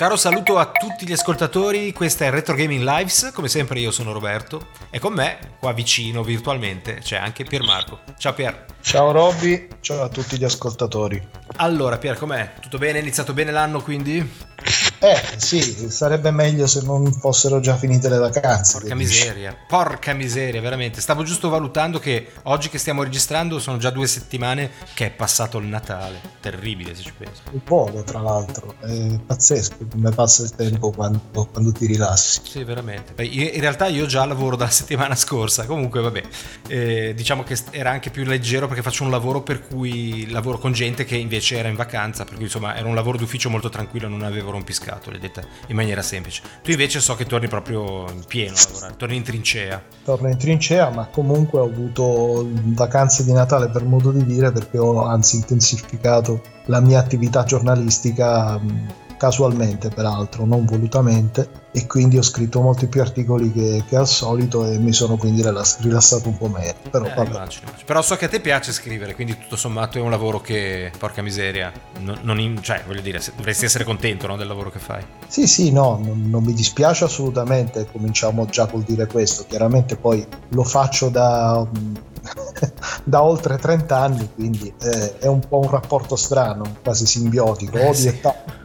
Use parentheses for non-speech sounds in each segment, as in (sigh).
caro saluto a tutti gli ascoltatori, questa è Retro Gaming Lives, come sempre io sono Roberto e con me, qua vicino virtualmente, c'è anche Piermarco. Ciao Pier. Ciao Robby, ciao a tutti gli ascoltatori. Allora Pier, com'è? Tutto bene? È iniziato bene l'anno quindi? Eh sì, sarebbe meglio se non fossero già finite le vacanze. Porca miseria, dici. porca miseria, veramente. Stavo giusto valutando che oggi che stiamo registrando sono già due settimane che è passato il Natale. Terribile se ci penso. Il volo, tra l'altro, è pazzesco come passa il tempo quando, quando ti rilassi. Sì, veramente. Beh, in realtà io già lavoro dalla (laughs) settimana scorsa, comunque vabbè. Eh, diciamo che era anche più leggero perché faccio un lavoro per cui lavoro con gente che invece era in vacanza, per cui insomma era un lavoro d'ufficio molto tranquillo, non avevo rompiscato scatole, detta in maniera semplice. Tu invece so che torni proprio in pieno a torni in trincea. Torno in trincea, ma comunque ho avuto vacanze di Natale per modo di dire perché ho anzi intensificato la mia attività giornalistica casualmente peraltro, non volutamente, e quindi ho scritto molti più articoli che, che al solito e mi sono quindi rilassato un po' meno. Però, eh, però, so che a te piace scrivere, quindi tutto sommato è un lavoro che, porca miseria, non, non in, cioè voglio dire, dovresti essere contento no, del lavoro che fai. Sì, sì, no, non, non mi dispiace assolutamente, cominciamo già col dire questo, chiaramente poi lo faccio da (laughs) da oltre 30 anni, quindi eh, è un po' un rapporto strano, quasi simbiotico, eh, odio sì. e ta-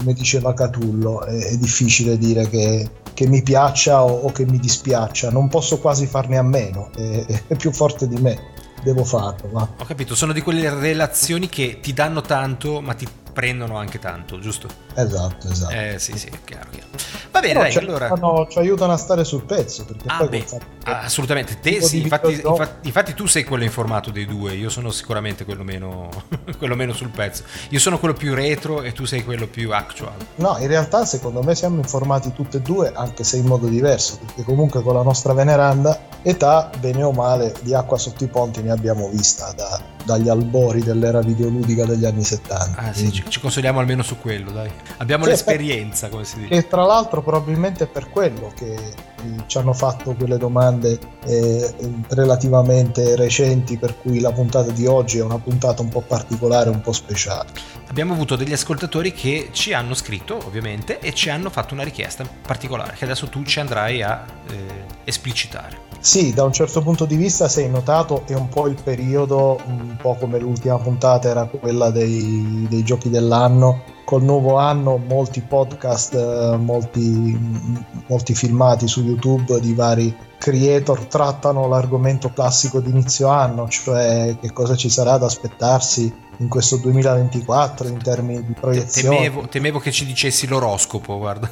come diceva Catullo, è, è difficile dire che, che mi piaccia o, o, che mi dispiaccia, non posso quasi farne a meno, è, è più forte di me, devo farlo. Va. Ho capito, sono di quelle relazioni che ti danno tanto ma ti prendono anche tanto, giusto? Esatto, esatto. Eh sì, sì, chiaro, chiaro. Va bene, dai, ci allora... Aiutano, ci aiutano a stare sul pezzo. Perché ah, poi beh, assolutamente. Te sì, infatti, infatti, infatti, tu sei quello informato dei due, io sono sicuramente quello meno, (laughs) quello meno sul pezzo. Io sono quello più retro e tu sei quello più actual. No, in realtà secondo me siamo informati tutti e due, anche se in modo diverso, perché comunque con la nostra veneranda età, bene o male, di acqua sotto i ponti ne abbiamo vista da, dagli albori dell'era videoludica degli anni 70. Ah sì, ci, ci, consoliamo almeno su quello, dai. Abbiamo sì, l'esperienza, come si dice. E tra l'altro probabilmente è per quello che ci hanno fatto quelle domande eh, relativamente recenti per cui la puntata di oggi è una puntata un po' particolare, un po' speciale. Abbiamo avuto degli ascoltatori che ci hanno scritto ovviamente e ci hanno fatto una richiesta particolare che adesso tu ci andrai a eh, esplicitare. Sì, da un certo punto di vista, se hai notato, è un po' il periodo, un po' come l'ultima puntata era quella dei, dei giochi dell'anno. Col nuovo anno molti podcast, molti, molti filmati su YouTube di vari creator trattano l'argomento classico di inizio anno, cioè che cosa ci sarà da aspettarsi in questo 2024 in termini di proiezione. Temevo, temevo che ci dicessi l'oroscopo, guarda.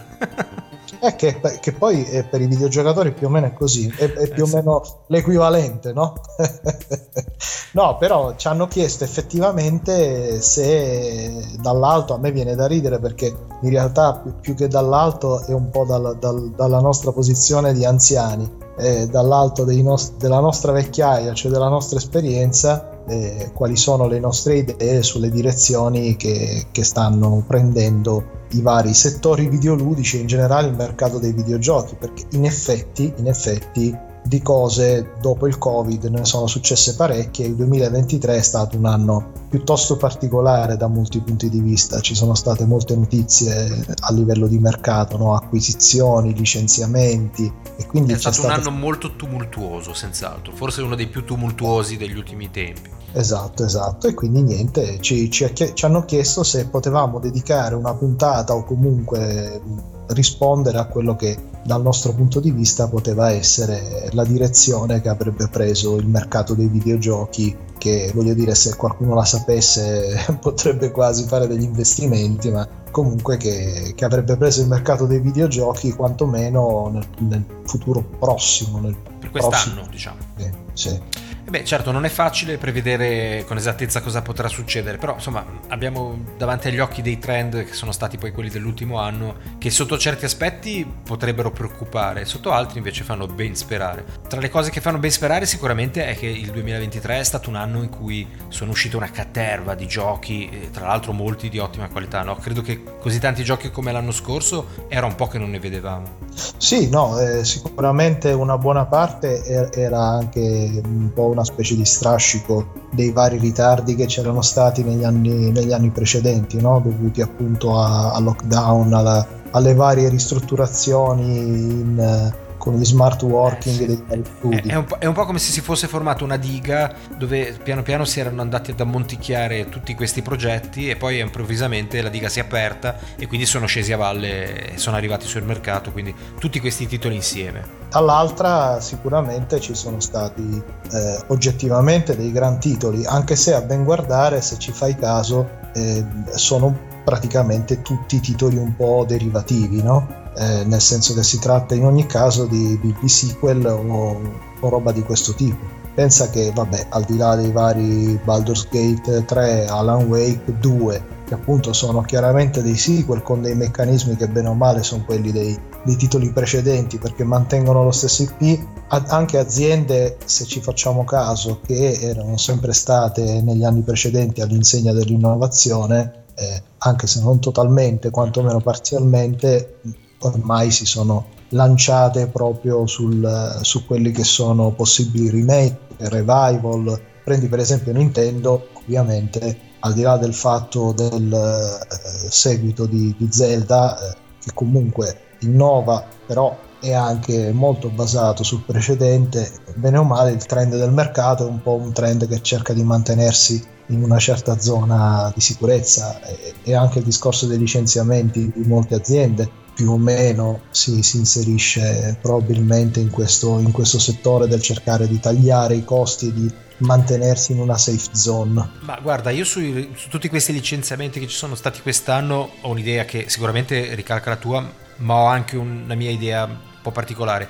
È (laughs) che, che poi è per i videogiocatori più o meno è così, è, è più o eh, meno l'equivalente, no? (laughs) no, però ci hanno chiesto effettivamente se dall'alto, a me viene da ridere perché in realtà più, che dall'alto è un po' dal, dal, dalla nostra posizione di anziani, eh, dall'alto nost- della nostra vecchiaia, cioè della nostra esperienza, eh, quali sono le nostre idee sulle direzioni che, che stanno prendendo i vari settori videoludici e in generale il mercato dei videogiochi, perché in effetti, in effetti di cose dopo il Covid ne sono successe parecchie. Il 2023 è stato un anno piuttosto particolare da molti punti di vista. Ci sono state molte notizie a livello di mercato, no? acquisizioni, licenziamenti. E quindi è stato, stato un anno molto tumultuoso, senz'altro, forse uno dei più tumultuosi degli ultimi tempi. Esatto, esatto. E quindi niente, ci, ci, ci, hanno chiesto se potevamo dedicare una puntata o comunque rispondere a quello che dal nostro punto di vista poteva essere la direzione che avrebbe preso il mercato dei videogiochi che voglio dire se qualcuno la sapesse (laughs) potrebbe quasi fare degli investimenti ma comunque che, che avrebbe preso il mercato dei videogiochi quantomeno nel, nel futuro prossimo nel per quest'anno prossimo. diciamo eh, sì. Eh beh, certo, non è facile prevedere con esattezza cosa potrà succedere, però insomma abbiamo davanti agli occhi dei trend che sono stati poi quelli dell'ultimo anno, che sotto certi aspetti potrebbero preoccupare, sotto altri invece fanno ben sperare. Tra le cose che fanno ben sperare sicuramente è che il 2023 è stato un anno in cui sono uscite una caterva di giochi, tra l'altro molti di ottima qualità, no? Credo che così tanti giochi come l'anno scorso era un po' che non ne vedevamo. Sì, no, eh, sicuramente una buona parte era anche un po' specie di strascico dei vari ritardi che c'erano stati negli anni, negli anni precedenti, no? dovuti appunto a, a lockdown, alla, alle varie ristrutturazioni in con gli smart working dei vari studi. È, un è, un po' come se si fosse formata una diga dove piano piano si erano andati ad ammonticchiare tutti questi progetti e poi improvvisamente la diga si è aperta e quindi sono scesi a valle e sono arrivati sul mercato, quindi tutti questi titoli insieme. Dall'altra sicuramente ci sono stati eh, oggettivamente dei gran titoli, anche se a ben guardare, se ci fai caso, eh, sono praticamente tutti titoli un po' derivativi, no? Eh, nel senso che si tratta in ogni caso di, di sequel o, o, roba di questo tipo. Pensa che, vabbè, al di là dei vari Baldur's Gate 3, Alan Wake 2, che appunto sono chiaramente dei sequel con dei meccanismi che bene o male sono quelli dei, dei titoli precedenti perché mantengono lo stesso IP, anche aziende, se ci facciamo caso, che erano sempre state negli anni precedenti all'insegna dell'innovazione, eh, anche se non totalmente, quantomeno parzialmente, ormai si sono lanciate proprio sul, su quelli che sono possibili remake, revival. Prendi per esempio Nintendo, ovviamente al di là del fatto del eh, seguito di, di Zelda, eh, che comunque innova, però è anche molto basato sul precedente, bene o male il trend del mercato è un po' un trend che cerca di mantenersi in una certa zona di sicurezza. E, e anche il discorso dei licenziamenti di molte aziende più o meno si, si inserisce probabilmente in questo, in questo, settore del cercare di tagliare i costi di mantenersi in una safe zone. Ma guarda, io su, su tutti questi licenziamenti che ci sono stati quest'anno ho un'idea che sicuramente ricalca la tua, ma ho anche una mia idea un po' particolare.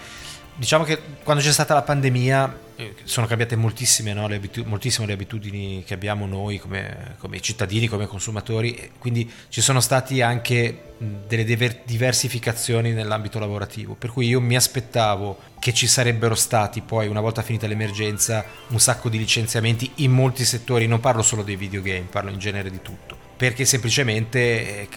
Diciamo che quando c'è stata la pandemia eh, sono cambiate moltissime, no? le, abitu- moltissime le abitudini che abbiamo noi come, come, cittadini, come consumatori, quindi ci sono stati anche delle diver- diversificazioni nell'ambito lavorativo, per cui io mi aspettavo che ci sarebbero stati poi, una volta finita l'emergenza, un sacco di licenziamenti in molti settori, non parlo solo dei videogame, parlo in genere di tutto perché semplicemente eh,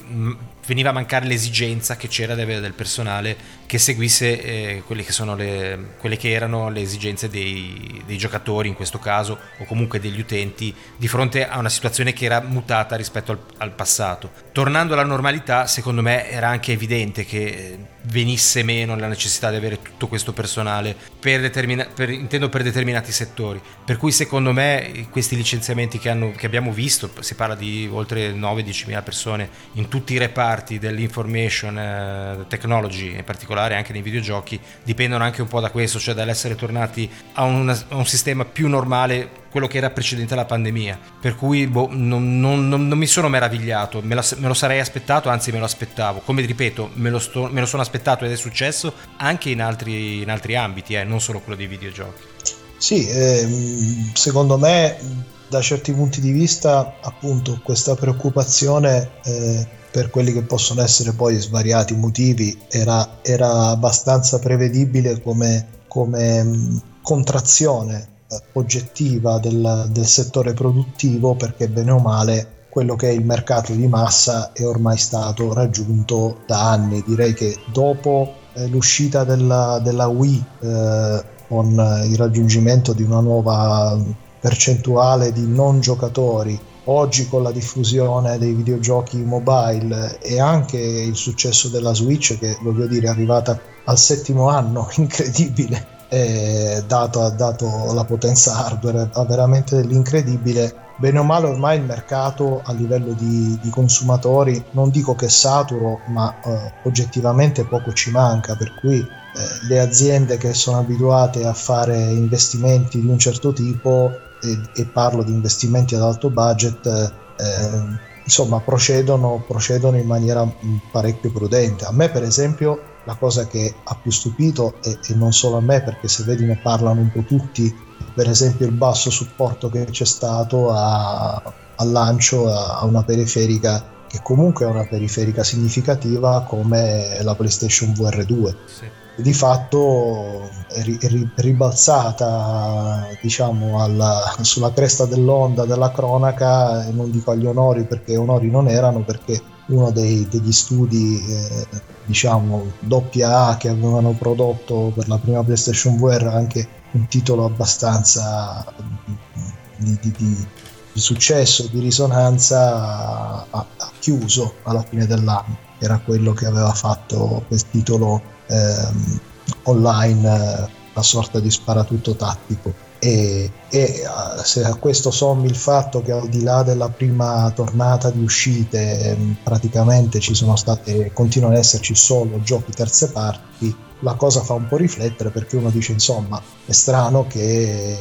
veniva a mancare l'esigenza che c'era di avere del personale che seguisse eh, quelle, che le, quelle, che erano le esigenze dei, dei, giocatori in questo caso o comunque degli utenti di fronte a una situazione che era mutata rispetto al, al passato. Tornando alla normalità, secondo me era anche evidente che eh, venisse meno la necessità di avere tutto questo personale per, determina- per, intendo per determinati settori. Per cui secondo me questi licenziamenti che, hanno, che abbiamo visto, si parla di oltre 9-10 mila persone in tutti i reparti dell'information eh, technology, in particolare anche nei videogiochi, dipendono anche un po' da questo, cioè dall'essere tornati a, una, a un sistema più normale quello che era precedente alla pandemia. Per cui boh, non, non, non, non, mi sono meravigliato, me, la, me, lo sarei aspettato, anzi me lo aspettavo. Come ripeto, me lo, sto, me lo sono aspettato ed è successo anche in altri, in altri ambiti, eh, non solo quello dei videogiochi. Sì, ehm, secondo me da certi punti di vista appunto questa preoccupazione eh, per quelli che possono essere poi svariati motivi era, era abbastanza prevedibile come, come contrazione eh, oggettiva del, del settore produttivo perché bene o male quello che è il mercato di massa è ormai stato raggiunto da anni. Direi che dopo eh, l'uscita della, della Wii eh, con il raggiungimento di una nuova percentuale di non giocatori, oggi con la diffusione dei videogiochi mobile e anche il successo della Switch che voglio dire è arrivata al settimo anno, (laughs) incredibile, eh, dato, dato la potenza hardware, ha veramente dell'incredibile. Bene o male ormai il mercato a livello di, di consumatori non dico che saturo ma eh, oggettivamente poco ci manca per cui eh, le aziende che sono abituate a fare investimenti di un certo tipo e, e parlo di investimenti ad alto budget eh, insomma procedono, procedono in maniera mm, parecchio prudente a me per esempio la cosa che ha più stupito e, e non solo a me perché se vedi ne parlano un po' tutti per esempio il basso supporto che c'è stato al lancio a, a una periferica che comunque è una periferica significativa come la PlayStation VR 2. Sì. Di fatto ri, è ribalzata diciamo, alla, sulla cresta dell'onda della cronaca, e non dico agli onori perché onori non erano, perché uno dei, degli studi eh, diciamo doppia A che avevano prodotto per la prima PlayStation VR anche un titolo abbastanza di, di, di, di successo, di risonanza, ha, ha, chiuso alla fine dell'anno. Era quello che aveva fatto quel titolo ehm, online, eh, una sorta di sparatutto tattico. E, e, se a questo sommi il fatto che al di là della prima tornata di uscite ehm, praticamente ci sono state continuano ad esserci solo giochi terze parti la cosa fa un po' riflettere perché uno dice insomma è strano che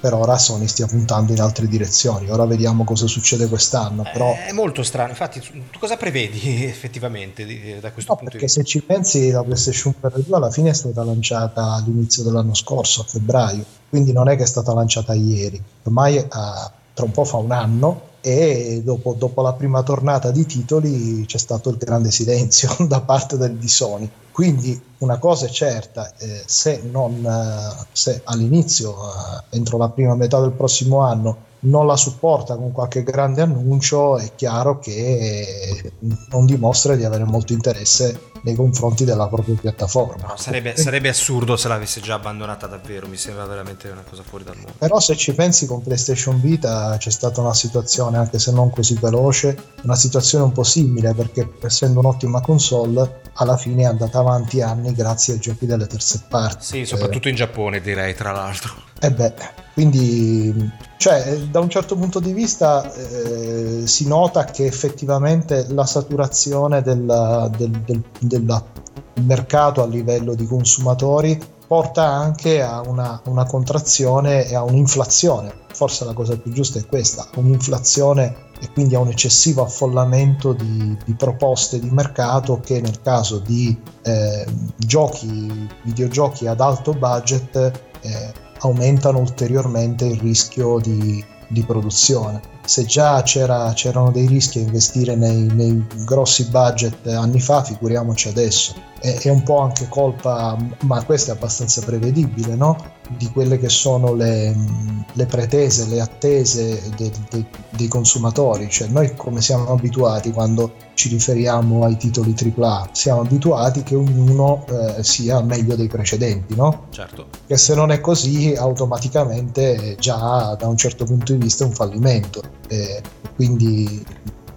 per ora Sony stia puntando in altre direzioni. Ora vediamo cosa succede quest'anno però... è molto strano. Infatti tu cosa prevedi (laughs) effettivamente da questo no, punto perché se ci pensi la PlayStation 4 2 alla fine è stata lanciata all'inizio dell'anno scorso a febbraio. Quindi non è che è stata lanciata ieri. Ormai uh, tra un po' fa un anno e dopo, dopo, la prima tornata di titoli c'è stato il grande silenzio (laughs) da parte del, di Sony. Quindi una cosa è certa, eh, se, non, eh, se all'inizio, eh, entro la prima metà del prossimo anno, non la supporta con qualche grande annuncio, è chiaro che non dimostra di avere molto interesse nei confronti della propria piattaforma. No, sarebbe, sarebbe, assurdo se l'avesse già abbandonata davvero, mi sembra veramente una cosa fuori dal mondo. Però se ci pensi con PlayStation Vita c'è stata una situazione, anche se non così veloce, una situazione un po' simile perché essendo un'ottima console alla fine è andata avanti anni grazie ai giochi delle terze parti. Sì, soprattutto eh, in Giappone direi tra l'altro. E eh beh, quindi cioè, da un certo punto di vista eh, si nota che effettivamente la saturazione del, del, del, del, mercato a livello di consumatori porta anche a una, una, contrazione e a un'inflazione. Forse la cosa più giusta è questa, un'inflazione e quindi a un eccessivo affollamento di, di proposte di mercato che nel caso di eh, giochi, videogiochi ad alto budget eh, aumentano ulteriormente il rischio di, di produzione. Se già c'era, c'erano dei rischi a investire nei, nei, grossi budget anni fa, figuriamoci adesso. È, è, un po' anche colpa, ma questo è abbastanza prevedibile, no? di quelle che sono le, le pretese, le attese de, de, dei consumatori. Cioè noi come siamo abituati quando ci riferiamo ai titoli AAA, siamo abituati che ognuno eh, sia meglio dei precedenti, no? Certo. Che se non è così automaticamente già da un certo punto di vista è un fallimento. Eh, quindi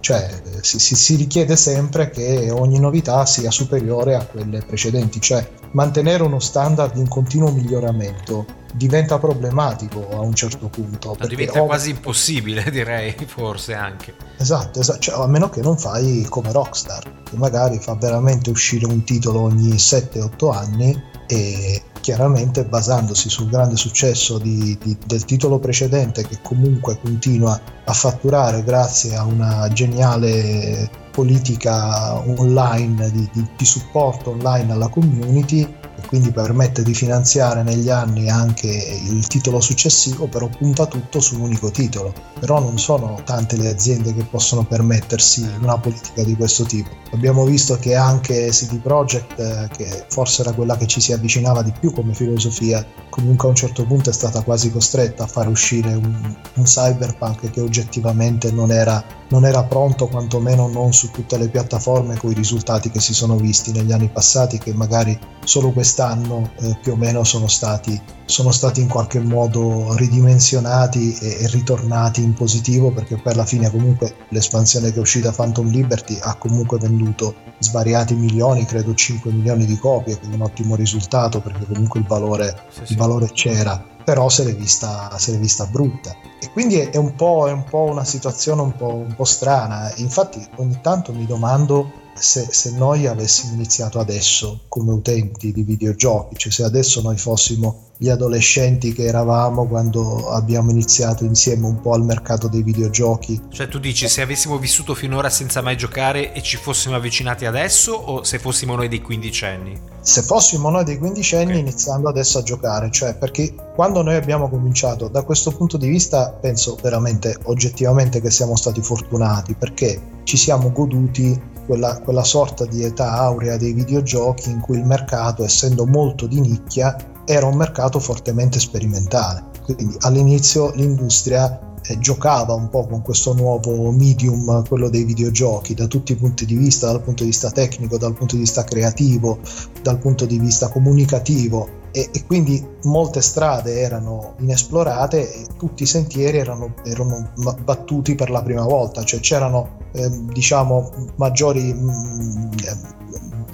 cioè si, si, richiede sempre che ogni novità sia superiore a quelle precedenti, cioè mantenere uno standard in continuo miglioramento diventa problematico a un certo punto. diventa quasi impossibile, (laughs) direi, forse anche. Esatto, esatto. Cioè, a meno che non fai come Rockstar, che magari fa veramente uscire un titolo ogni 7-8 anni e chiaramente basandosi sul grande successo di, di, del titolo precedente che comunque continua a fatturare grazie a una geniale politica online di, di supporto online alla community quindi permette di finanziare negli anni anche il titolo successivo, però punta tutto su un unico titolo. Però non sono tante le aziende che possono permettersi una politica di questo tipo. Abbiamo visto che anche CD Projekt, eh, che forse era quella che ci si avvicinava di più come filosofia, comunque a un certo punto è stata quasi costretta a fare uscire un, un cyberpunk che oggettivamente non era, non era pronto, quantomeno non su tutte le piattaforme con i risultati che si sono visti negli anni passati, che magari solo quest'anno eh, più o meno sono stati, sono stati in qualche modo ridimensionati e, e, ritornati in positivo perché per la fine comunque l'espansione che è uscita Phantom Liberty ha comunque venduto svariati milioni, credo 5 milioni di copie, quindi un ottimo risultato perché comunque il valore, sì, sì. Il valore c'era però se l'è vista, se l'è vista brutta. E quindi è un, po', è un po', una situazione un po', un po' strana. Infatti ogni tanto mi domando se, se, noi avessimo iniziato adesso come utenti di videogiochi, cioè se adesso noi fossimo gli adolescenti che eravamo quando abbiamo iniziato insieme un po' al mercato dei videogiochi. Cioè tu dici se avessimo vissuto finora senza mai giocare e ci fossimo avvicinati adesso o se fossimo noi dei quindicenni? Se fossimo noi dei quindicenni okay. iniziando adesso a giocare, cioè perché quando noi abbiamo cominciato da questo punto di vista penso veramente oggettivamente che siamo stati fortunati perché ci siamo goduti quella, quella sorta di età aurea dei videogiochi in cui il mercato essendo molto di nicchia era un mercato fortemente sperimentale. Quindi all'inizio l'industria eh, giocava un po' con questo nuovo medium, quello dei videogiochi, da tutti i punti di vista, dal punto di vista tecnico, dal punto di vista creativo, dal punto di vista comunicativo. E, e quindi molte strade erano inesplorate e tutti i sentieri erano, erano battuti per la prima volta, cioè c'erano eh, diciamo maggiori mh, mm,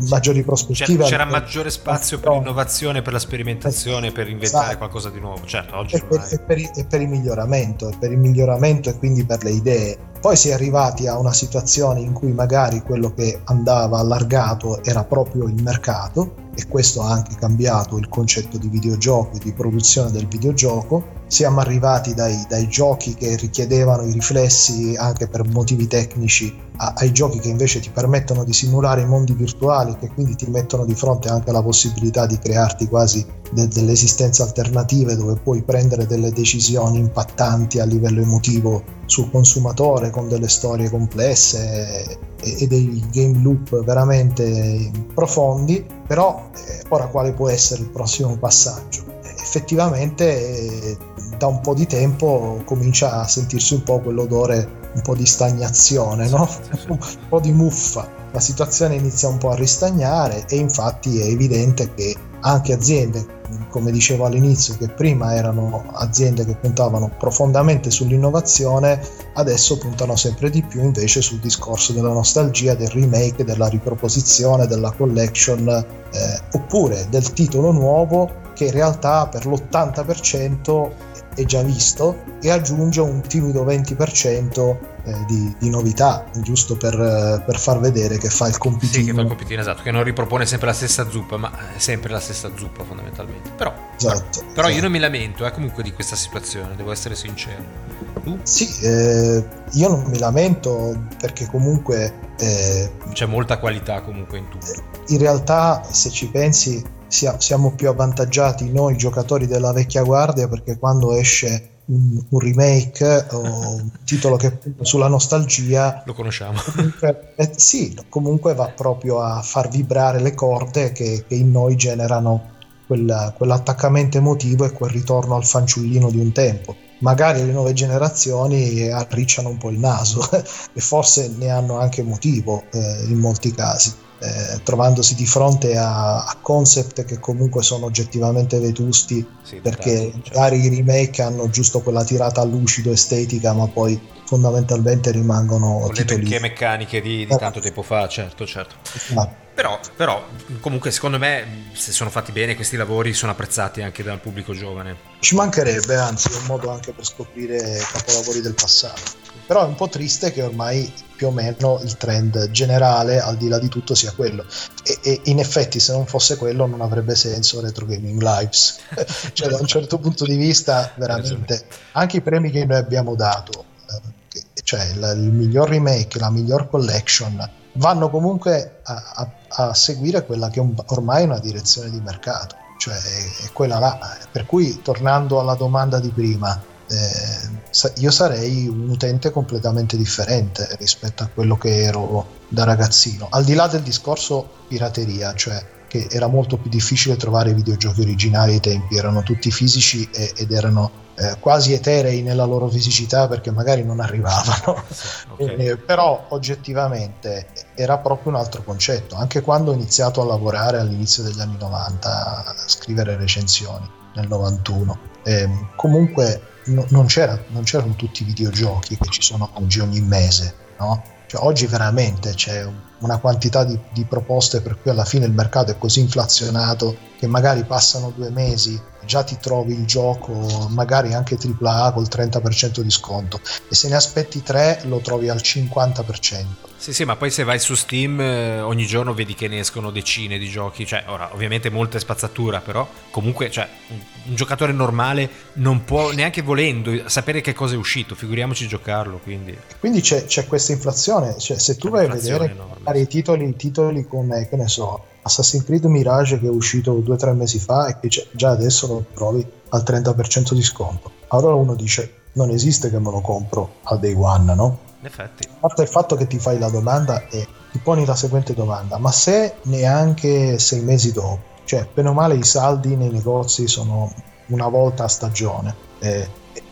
maggiori prospettive. C'era, c'era maggiore spazio per l'innovazione, per la sperimentazione, per inventare esatto. qualcosa di nuovo. Certo, oggi e, per, e, per, e per il miglioramento, e per il miglioramento e quindi per le idee. Poi si è arrivati a una situazione in cui magari quello che andava allargato era proprio il mercato e questo ha anche cambiato il concetto di videogioco e di produzione del videogioco. Siamo arrivati dai, dai giochi che richiedevano i riflessi anche per motivi tecnici a, ai giochi che invece ti permettono di simulare i mondi virtuali che quindi ti mettono di fronte anche alla possibilità di crearti quasi de, delle esistenze alternative dove puoi prendere delle decisioni impattanti a livello emotivo sul consumatore con delle storie complesse e, e dei game loop veramente profondi però eh, ora quale può essere il prossimo passaggio? effettivamente eh, da un po' di tempo comincia a sentirsi un po' quell'odore un po' di stagnazione, no? (laughs) un po' di muffa. La situazione inizia un po' a ristagnare e infatti è evidente che anche aziende, come dicevo all'inizio, che prima erano aziende che puntavano profondamente sull'innovazione, adesso puntano sempre di più invece sul discorso della nostalgia, del remake, della riproposizione, della collection, eh, oppure del titolo nuovo che in realtà per l'80% è già visto e aggiunge un timido 20% eh, di, di, novità, giusto per, per, far vedere che fa il compitino. Sì, che fa il compitino, esatto, che non ripropone sempre la stessa zuppa, ma è sempre la stessa zuppa fondamentalmente. Però, esatto, però, però io non mi lamento eh, comunque di questa situazione, devo essere sincero. Tu? Sì, eh, io non mi lamento perché comunque... Eh, C'è molta qualità comunque in tutto. In realtà, se ci pensi, siamo più avvantaggiati noi giocatori della vecchia guardia perché quando esce un, un remake o un titolo che sulla nostalgia lo conosciamo. comunque, eh, sì, comunque va proprio a far vibrare le corde che, che in noi generano quella, quell'attaccamento emotivo e quel ritorno al fanciullino di un tempo magari le nuove generazioni arricciano un po' il naso (laughs) e forse ne hanno anche motivo eh, in molti casi eh, trovandosi di fronte a, a, concept che comunque sono oggettivamente vetusti sì, perché certo. magari i remake hanno giusto quella tirata lucido estetica ma poi fondamentalmente rimangono con titoli... le vecchie meccaniche di, di eh. tanto tempo fa certo certo ah. Però, però comunque secondo me se sono fatti bene questi lavori sono apprezzati anche dal pubblico giovane. Ci mancherebbe anzi è un modo anche per scoprire capolavori del passato. Però è un po' triste che ormai più o meno il trend generale al di là di tutto sia quello. E, e in effetti se non fosse quello non avrebbe senso Retro Gaming Lives. (laughs) Cioè da un certo punto di vista veramente anche i premi che noi abbiamo dato eh, cioè il, il, miglior remake la miglior collection vanno comunque a, a, a seguire quella che ormai è una direzione di mercato cioè è, è quella là per cui tornando alla domanda di prima eh, io sarei un utente completamente differente rispetto a quello che ero da ragazzino. Al di là del discorso pirateria, cioè che era molto più difficile trovare videogiochi originali ai tempi, erano tutti fisici e, ed erano eh, quasi eterei nella loro fisicità perché magari non arrivavano. (laughs) Okay. Eh, però oggettivamente era proprio un altro concetto. Anche quando ho iniziato a lavorare all'inizio degli anni 90, a scrivere recensioni nel 91, eh, comunque no, non, c'era, non, c'erano tutti i videogiochi che ci sono oggi ogni mese, no? Cioè, oggi veramente c'è una quantità di, di, proposte per cui alla fine il mercato è così inflazionato che magari passano due mesi già ti trovi il gioco magari anche AAA col 30% di sconto. E se ne aspetti tre lo trovi al 50%. Sì, sì, ma poi se vai su Steam eh, ogni giorno vedi che ne escono decine di giochi, cioè ora ovviamente molta spazzatura, però comunque cioè, un, un, giocatore normale non può neanche volendo sapere che cosa è uscito, figuriamoci giocarlo. Quindi, quindi c'è, c'è questa inflazione, cioè, se tu vai a vedere i titoli, titoli come, che ne so, Assassin's Creed Mirage che è uscito due o tre mesi fa e che già adesso lo trovi al 30% di sconto. Allora uno dice non esiste che me lo compro al day one, no? In effetti. A parte il fatto che ti fai la domanda e ti poni la seguente domanda, ma se neanche sei mesi dopo, cioè bene o male i saldi nei negozi sono una volta a stagione, eh,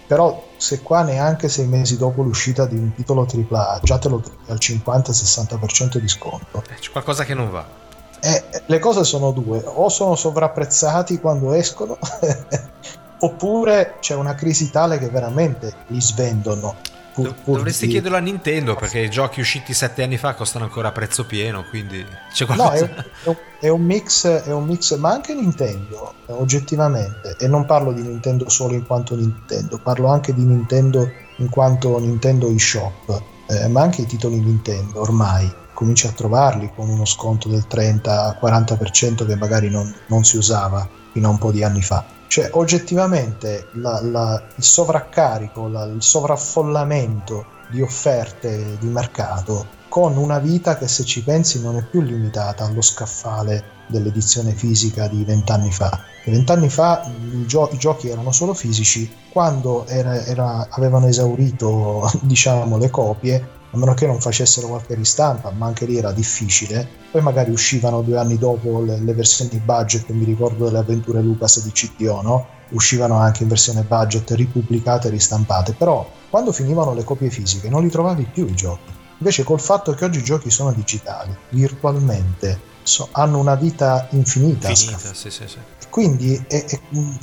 però se qua neanche sei mesi dopo l'uscita di un titolo AAA già te lo trovi al 50-60% di sconto. Eh, c'è qualcosa che non va. Eh, le cose sono due, o sono sovrapprezzati quando escono, (laughs) oppure c'è una crisi tale che veramente li svendono. Pur, pur Dovresti di... chiederlo a Nintendo perché i giochi usciti sette anni fa costano ancora a prezzo pieno, quindi c'è qualcosa... No, è un, è un, mix, è un mix, ma anche Nintendo, oggettivamente, e non parlo di Nintendo solo in quanto Nintendo, parlo anche di Nintendo in quanto Nintendo eShop, eh, ma anche i titoli Nintendo ormai cominci a trovarli con uno sconto del 30-40% che magari non, non si usava fino a un po' di anni fa. Cioè, oggettivamente la, la, il sovraccarico, la, il sovraffollamento di offerte di mercato con una vita che se ci pensi non è più limitata allo scaffale dell'edizione fisica di vent'anni fa. Vent'anni fa gio- i, giochi erano solo fisici, quando era, era, avevano esaurito (laughs) diciamo, le copie a meno che non facessero qualche ristampa, ma anche lì era difficile. Poi magari uscivano due anni dopo le, le versioni budget, mi ricordo delle avventure Lucas di CTO, no? Uscivano anche in versione budget ripubblicate e ristampate, però quando finivano le copie fisiche non li trovavi più i giochi. Invece col fatto che oggi i giochi sono digitali, virtualmente, so, hanno una vita infinita. Infinita, sì, sì, sì. Quindi è, è,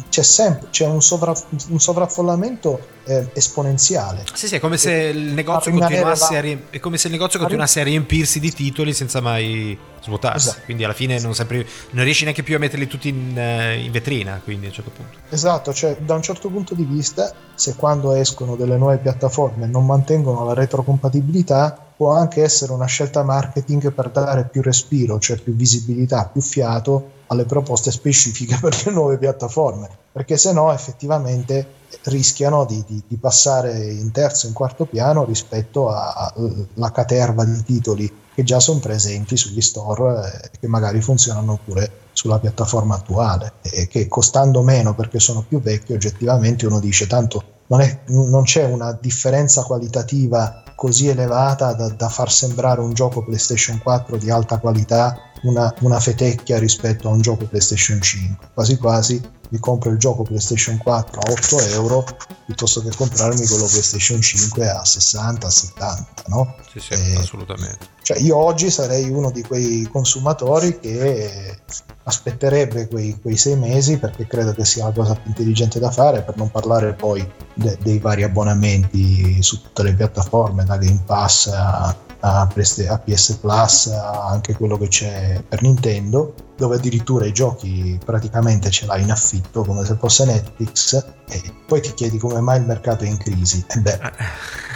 c'è sempre c'è un, sovra, un sovraffollamento eh, esponenziale. Sì, sì, è come se il negozio continuasse, a, riemp- è come se il negozio continuasse a riempirsi di titoli senza mai svuotarsi. Esatto. Quindi alla fine non, sempre, non, riesci neanche più a metterli tutti in, eh, in, vetrina. Quindi a un certo punto. Esatto, cioè da un certo punto di vista, se quando escono delle nuove piattaforme non mantengono la retrocompatibilità, può anche essere una scelta marketing per dare più respiro, cioè più visibilità, più fiato alle proposte specifiche (laughs) per le nuove piattaforme, perché se no effettivamente rischiano di, di, di passare in terzo e in quarto piano rispetto alla caterva di titoli che già sono presenti sugli store e che magari funzionano pure sulla piattaforma attuale e che costando meno perché sono più vecchi oggettivamente uno dice tanto non, è, non c'è una differenza qualitativa così elevata da, da, far sembrare un gioco PlayStation 4 di alta qualità una, una fetecchia rispetto a un gioco PlayStation 5 quasi quasi mi compro il gioco PlayStation 4 a 8 euro piuttosto che comprarmi quello PlayStation 5 a 60, a 70, no? Sì, sì, e, assolutamente. Cioè io oggi sarei uno di quei consumatori che aspetterebbe quei, quei sei mesi perché credo che sia la cosa più intelligente da fare per non parlare poi de, dei vari abbonamenti su tutte le piattaforme, da Game Pass a a, PS Plus, anche quello che c'è per Nintendo, dove addirittura i giochi praticamente ce l'hai in affitto come se fosse Netflix e poi ti chiedi come mai il mercato è in crisi. E beh,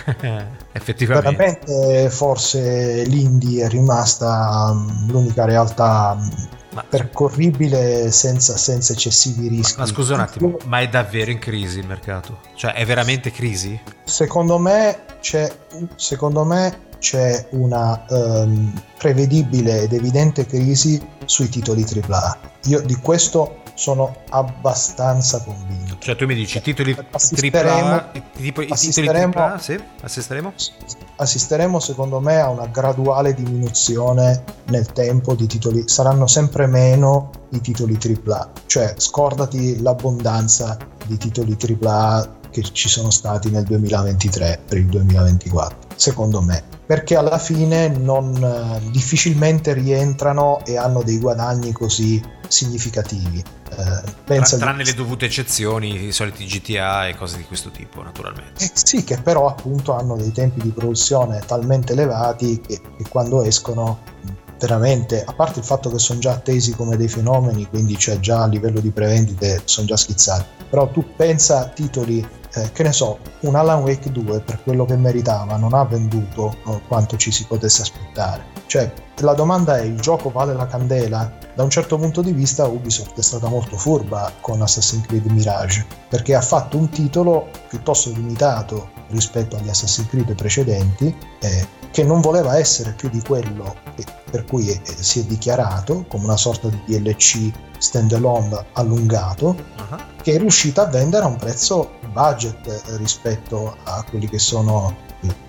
(laughs) effettivamente. Veramente forse l'indie è rimasta mm, l'unica realtà mm, ma, percorribile senza, senza, eccessivi rischi. Ma, ma scusa un attimo, ma è davvero in crisi il mercato? Cioè è veramente crisi? Secondo me c'è, secondo me c'è una um, prevedibile ed evidente crisi sui titoli AAA. Io di questo sono abbastanza convinto. Cioè tu mi dici titoli AAA, tipo, i titoli AAA, sì? assisteremo? Assisteremo secondo me a una graduale diminuzione nel tempo di titoli, saranno sempre meno i titoli AAA, cioè scordati l'abbondanza di titoli AAA che ci sono stati nel 2023 per il 2024, secondo me perché alla fine non, eh, difficilmente rientrano e hanno dei guadagni così significativi. Eh, pensa Tranne di... le dovute eccezioni, i soliti GTA e cose di questo tipo, naturalmente. Eh sì, che però appunto hanno dei tempi di produzione talmente elevati che, che quando escono veramente, a parte il fatto che sono già attesi come dei fenomeni, quindi cioè già a livello di prevendite sono già schizzati, però tu pensa a titoli eh, che ne so, un Alan Wake 2 per quello che meritava non ha venduto eh, quanto ci si potesse aspettare. Cioè, la domanda è, il gioco vale la candela? Da un certo punto di vista Ubisoft è stata molto furba con Assassin's Creed Mirage, perché ha fatto un titolo piuttosto limitato rispetto agli Assassin's Creed precedenti, eh, che non voleva essere più di quello per cui eh, si è dichiarato come una sorta di DLC standalone allungato, uh-huh. che è riuscita a vendere a un prezzo budget rispetto a quelli che sono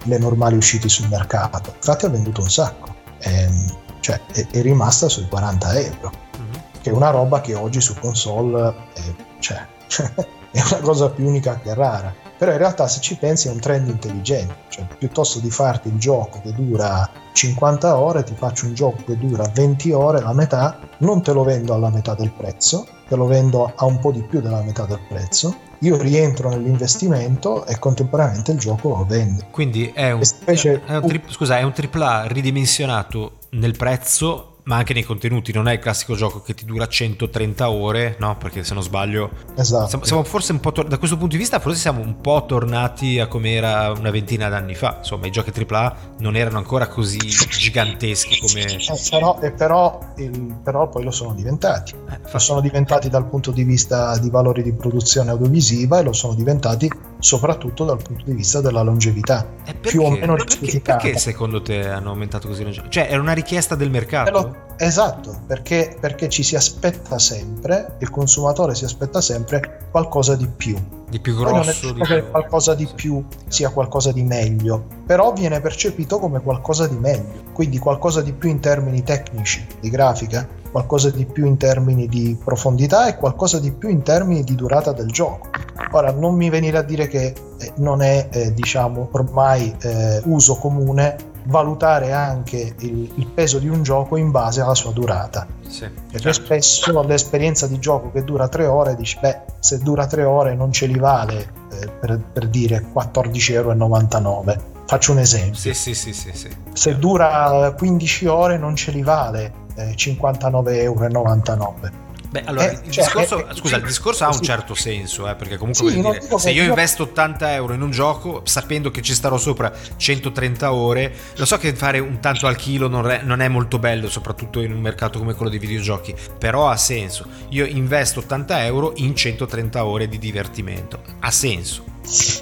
le normali uscite sul mercato. Infatti ha venduto un sacco, e, ehm, cioè è, è, rimasta sui 40 euro, mm-hmm. che è una roba che oggi su console è, cioè, (laughs) è una cosa più unica che rara. Però in realtà se ci pensi è un trend intelligente, cioè piuttosto di farti il gioco che dura 50 ore, ti faccio un gioco che dura 20 ore, la metà, non te lo vendo alla metà del prezzo, te lo vendo a un po' di più della metà del prezzo, io rientro nell'investimento e contemporaneamente il gioco lo vende. Quindi è un, è un, tri- scusa, è un AAA ridimensionato nel prezzo ma anche nei contenuti, non è il classico gioco che ti dura 130 ore, no? Perché se non sbaglio, esatto. siamo, forse un po' tor- da questo punto di vista, forse siamo un po' tornati a come era una ventina d'anni fa. Insomma, i giochi AAA non erano ancora così giganteschi come. Eh, però, eh, però, il, però, poi lo sono diventati. Eh, lo sono diventati dal punto di vista di valori di produzione audiovisiva e lo sono diventati soprattutto dal punto di vista della longevità. Più o meno perché, perché secondo te hanno aumentato così? Cioè, era una richiesta del mercato? Esatto, perché, perché, ci si aspetta sempre, il consumatore si aspetta sempre qualcosa di più. Di più grosso. è che qualcosa di più sia qualcosa di meglio, però viene percepito come qualcosa di meglio, quindi qualcosa di più in termini tecnici, di grafica, qualcosa di più in termini di profondità e qualcosa di più in termini di durata del gioco. Ora, non mi venire a dire che eh, non è, eh, diciamo, ormai eh, uso comune valutare anche il, il, peso di un gioco in base alla sua durata. Sì, Perché certo. spesso l'esperienza di gioco che dura tre ore dici, beh, se dura tre ore non ce li vale eh, per, per, dire 14,99 euro. Faccio un esempio. Sì, sì, sì, sì, sì. Se dura 15 ore non ce li vale 59,99 euro. Beh, allora, eh, il, cioè, discorso, eh, scusa, il discorso ha un certo senso, eh, perché comunque sì, dire, se io investo 80 euro in un gioco sapendo che ci starò sopra 130 ore, lo so che fare un tanto al chilo non è, non è molto bello, soprattutto in un mercato come quello dei videogiochi, però ha senso. Io investo 80 euro in 130 ore di divertimento, ha senso.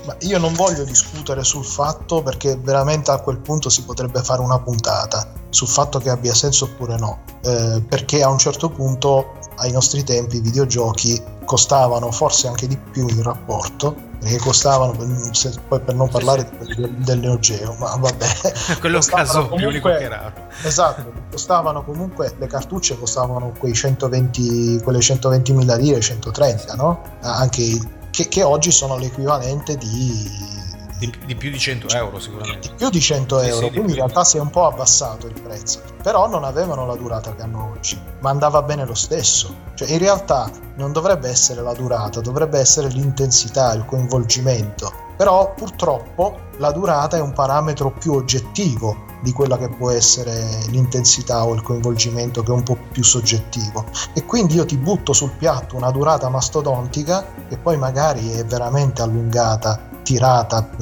Ma io non voglio discutere sul fatto perché veramente a quel punto si potrebbe fare una puntata sul fatto che abbia senso oppure no, eh, perché a un certo punto ai nostri tempi i videogiochi costavano forse anche di più in rapporto perché costavano se, poi per non parlare del, del Neo Geo ma vabbè. (laughs) Quello è un caso più unico che raro. Esatto costavano comunque le cartucce costavano quei 120 quelle 120.000 lire 130 no? anche che, che oggi sono l'equivalente di di, di, più di 100 euro sicuramente. Più di 100 euro, sì, quindi in realtà si è un po' abbassato il prezzo, però non avevano la durata che hanno oggi, ma andava bene lo stesso. Cioè in realtà non dovrebbe essere la durata, dovrebbe essere l'intensità, il coinvolgimento, però purtroppo la durata è un parametro più oggettivo di quella che può essere l'intensità o il coinvolgimento che è un po' più soggettivo e quindi io ti butto sul piatto una durata mastodontica che poi magari è veramente allungata tirata (laughs)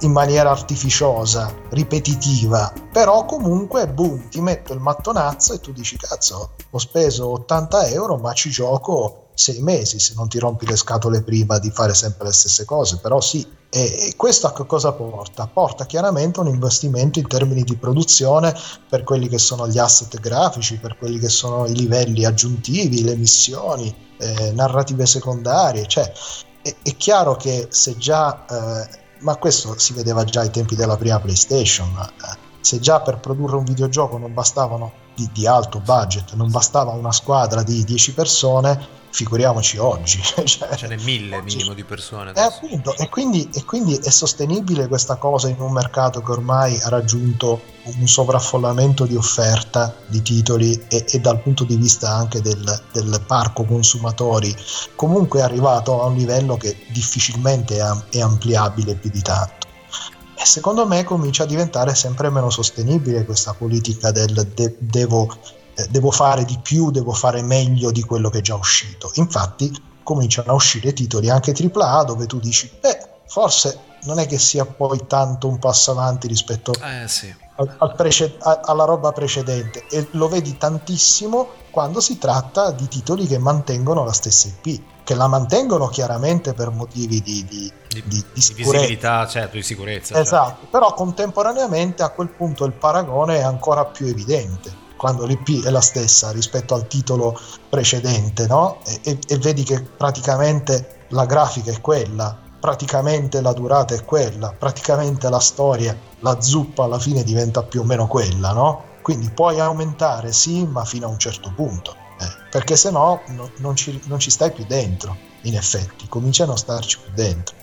in maniera artificiosa, ripetitiva, però comunque boom, ti metto il mattonazzo e tu dici cazzo, ho speso 80 euro ma ci gioco sei mesi se non ti rompi le scatole prima di fare sempre le stesse cose, però sì. E questo a che cosa porta? Porta chiaramente un investimento in termini di produzione per quelli che sono gli asset grafici, per quelli che sono i livelli aggiuntivi, le missioni, eh, narrative secondarie, cioè è, è chiaro che se già, eh, ma questo si vedeva già ai tempi della prima PlayStation, eh, se già per produrre un videogioco non bastavano di, di, alto budget, non bastava una squadra di 10 persone, figuriamoci oggi. (laughs) cioè, Ce n'è mille oggi. minimo di persone. Eh, appunto, e, quindi, e quindi è sostenibile questa cosa in un mercato che ormai ha raggiunto un sovraffollamento di offerta di titoli e, e dal punto di vista anche del, del, parco consumatori comunque è arrivato a un livello che difficilmente è, è ampliabile più di tanto. E secondo me comincia a diventare sempre meno sostenibile questa politica del de- devo, eh, devo fare di più, devo fare meglio di quello che è già uscito. Infatti cominciano a uscire titoli anche AAA dove tu dici, beh, forse non è che sia poi tanto un passo avanti rispetto eh, sì. al, al prece- a, alla roba precedente e lo vedi tantissimo quando si tratta di titoli che mantengono la stessa IP che la mantengono chiaramente per motivi di, di, di, di, di visibilità, certo, di sicurezza. Esatto, certo. però contemporaneamente a quel punto il paragone è ancora più evidente quando l'IP è la stessa rispetto al titolo precedente, no? E, e, e, vedi che praticamente la grafica è quella, praticamente la durata è quella, praticamente la storia, la zuppa alla fine diventa più o meno quella, no? Quindi puoi aumentare, sì, ma fino a un certo punto perché se no, no non, ci, non ci stai più dentro, in effetti, cominci a non starci più dentro.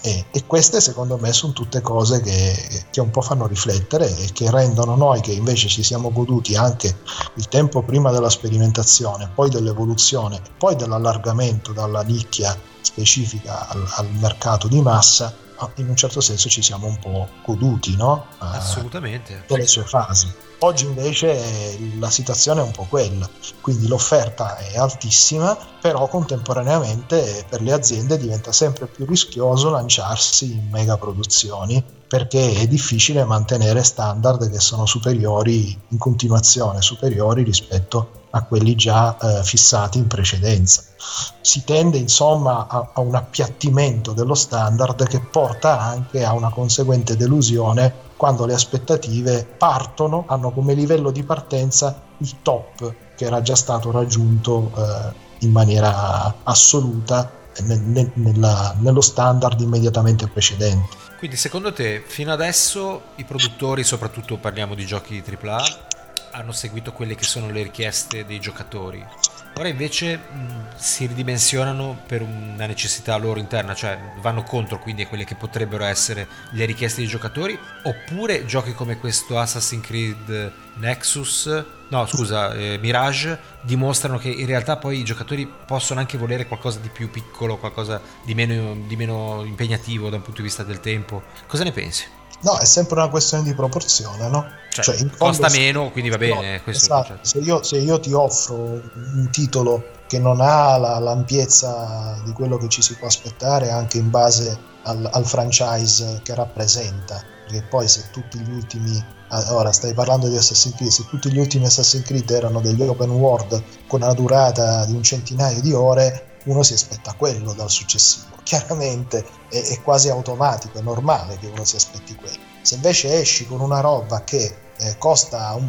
E, e, queste secondo me sono tutte cose che, che, un po' fanno riflettere e che rendono noi che invece ci siamo goduti anche il tempo prima della sperimentazione, poi dell'evoluzione, poi dell'allargamento dalla nicchia specifica al, al mercato di massa, in un certo senso ci siamo un po' goduti, no? Assolutamente. Tutte le sue fasi. Oggi invece la situazione è un po' quella, quindi l'offerta è altissima, però contemporaneamente per le aziende diventa sempre più rischioso lanciarsi in mega produzioni perché è difficile mantenere standard che sono superiori in continuazione, superiori rispetto a quelli già eh, fissati in precedenza. Si tende insomma a, a, un appiattimento dello standard che porta anche a una conseguente delusione quando le aspettative partono, hanno come livello di partenza il top che era già stato raggiunto eh, in maniera assoluta nel, nel, nella, nello standard immediatamente precedente. Quindi secondo te fino adesso i produttori, soprattutto parliamo di giochi AAA, hanno seguito quelle che sono le richieste dei giocatori. Ora invece mh, si ridimensionano per una necessità loro interna, cioè vanno contro quindi a quelle che potrebbero essere le richieste dei giocatori, oppure giochi come questo Assassin's Creed Nexus, no scusa, eh, Mirage, dimostrano che in realtà poi i giocatori possono anche volere qualcosa di più piccolo, qualcosa di meno, di meno impegnativo da un punto di vista del tempo. Cosa ne pensi? No, è sempre una questione di proporzione, no? Cioè, cioè costa meno, quindi va bene. No, esatto. se, io, se, io, ti offro un titolo che non ha la, l'ampiezza di quello che ci si può aspettare anche in base al, al franchise che rappresenta, perché poi se tutti gli ultimi ora stai parlando di Assassin's Creed, se tutti gli ultimi Assassin's Creed erano degli open world con una durata di un centinaio di ore, uno si aspetta quello dal successivo chiaramente è, è, quasi automatico, è normale che uno si aspetti quello. Se invece esci con una roba che eh, costa un,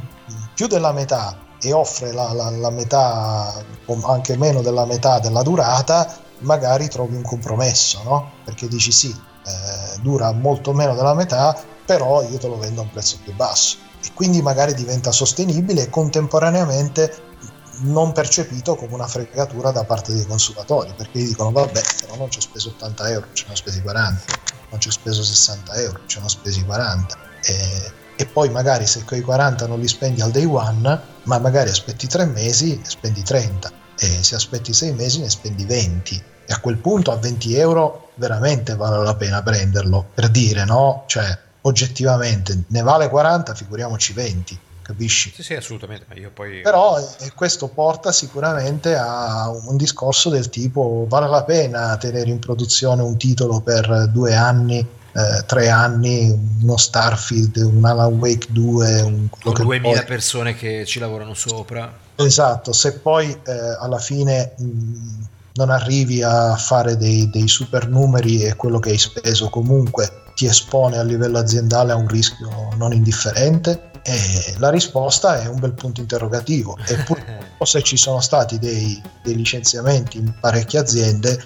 più della metà e offre la, la, la metà o anche meno della metà della durata, magari trovi un compromesso, no? Perché dici sì, eh, dura molto meno della metà, però io te lo vendo a un prezzo più basso. E quindi magari diventa sostenibile e contemporaneamente non percepito come una fregatura da parte dei consumatori, perché gli dicono vabbè, però non ci ho speso 80 euro, ci hanno spesi 40, non ci ho speso 60 euro, ci hanno spesi 40. E, e poi magari se quei 40 non li spendi al day one, ma magari aspetti 3 mesi e spendi 30, e se aspetti 6 mesi ne spendi 20. E a quel punto a 20 euro veramente vale la pena prenderlo, per dire no? Cioè, oggettivamente ne vale 40, figuriamoci 20 capisci? Sì, sì, assolutamente. Poi... Però eh, questo porta sicuramente a un discorso del tipo vale la pena tenere in produzione un titolo per due anni, eh, tre anni, uno Starfield, un Alan Wake 2, un, con 2000 poi... persone che ci lavorano sopra. Esatto, se poi eh, alla fine mh, non arrivi a fare dei, dei super numeri e quello che hai speso comunque ti espone a livello aziendale a un rischio non indifferente e la risposta è un bel punto interrogativo. Eppure, (laughs) se ci sono stati dei, dei, licenziamenti in parecchie aziende,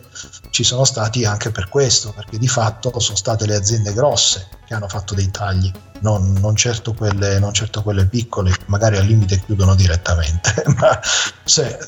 ci sono stati anche per questo, perché di fatto sono state le aziende grosse che hanno fatto dei tagli, non, non, certo, quelle, non certo, quelle, piccole, magari al limite chiudono direttamente. (laughs) Ma se,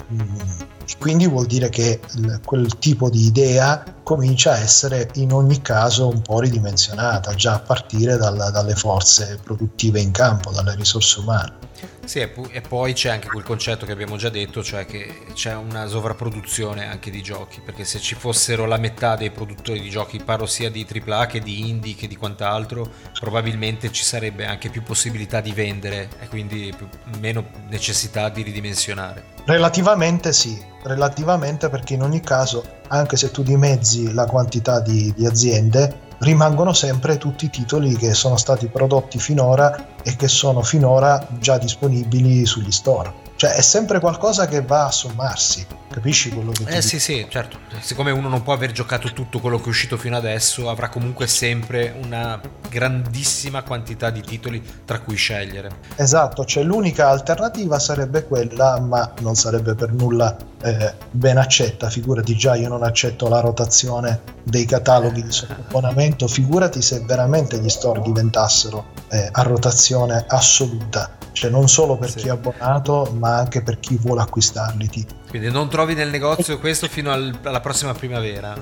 quindi vuol dire che quel tipo di idea comincia a essere in ogni caso un po' ridimensionata, già a partire dalla, dalle forze produttive in campo, dalle risorse umane. Sì, e poi c'è anche quel concetto che abbiamo già detto, cioè che c'è una sovrapproduzione anche di giochi, perché se ci fossero la metà dei produttori di giochi, parlo sia di AAA che di indie che di quant'altro, probabilmente ci sarebbe anche più possibilità di vendere e quindi più, meno necessità di ridimensionare. Relativamente sì, relativamente perché in ogni caso, anche se tu dimezzi la quantità di, di aziende, rimangono sempre tutti i titoli che sono stati prodotti finora e che sono finora già disponibili sugli store. Cioè è sempre qualcosa che va a sommarsi, capisci quello che Eh dico? sì, sì, certo. Siccome uno non può aver giocato tutto quello che è uscito fino adesso, avrà comunque sempre una grandissima quantità di titoli tra cui scegliere. Esatto, cioè l'unica alternativa sarebbe quella, ma non sarebbe per nulla eh, ben accetta. Figurati già, io non accetto la rotazione dei cataloghi di sottoponimento, figurati se veramente gli store diventassero eh, a rotazione assoluta cioè non solo per sì. chi è abbonato, ma anche per chi vuole acquistarli. Tipo. Quindi non trovi nel negozio questo fino al, alla prossima primavera?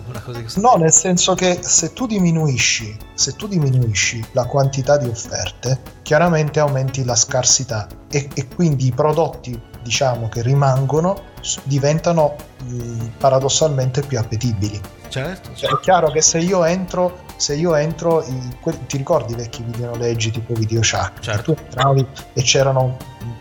no, nel senso che se tu, diminuisci, se tu diminuisci la quantità di offerte, chiaramente aumenti la scarsità e, e quindi i prodotti diciamo che rimangono diventano mh, paradossalmente più appetibili. Certo, certo. Cioè, è chiaro che se io entro, se io entro in, ti ricordi i vecchi videonoleggi tipo Videoshack? Certo. Tu entravi e c'erano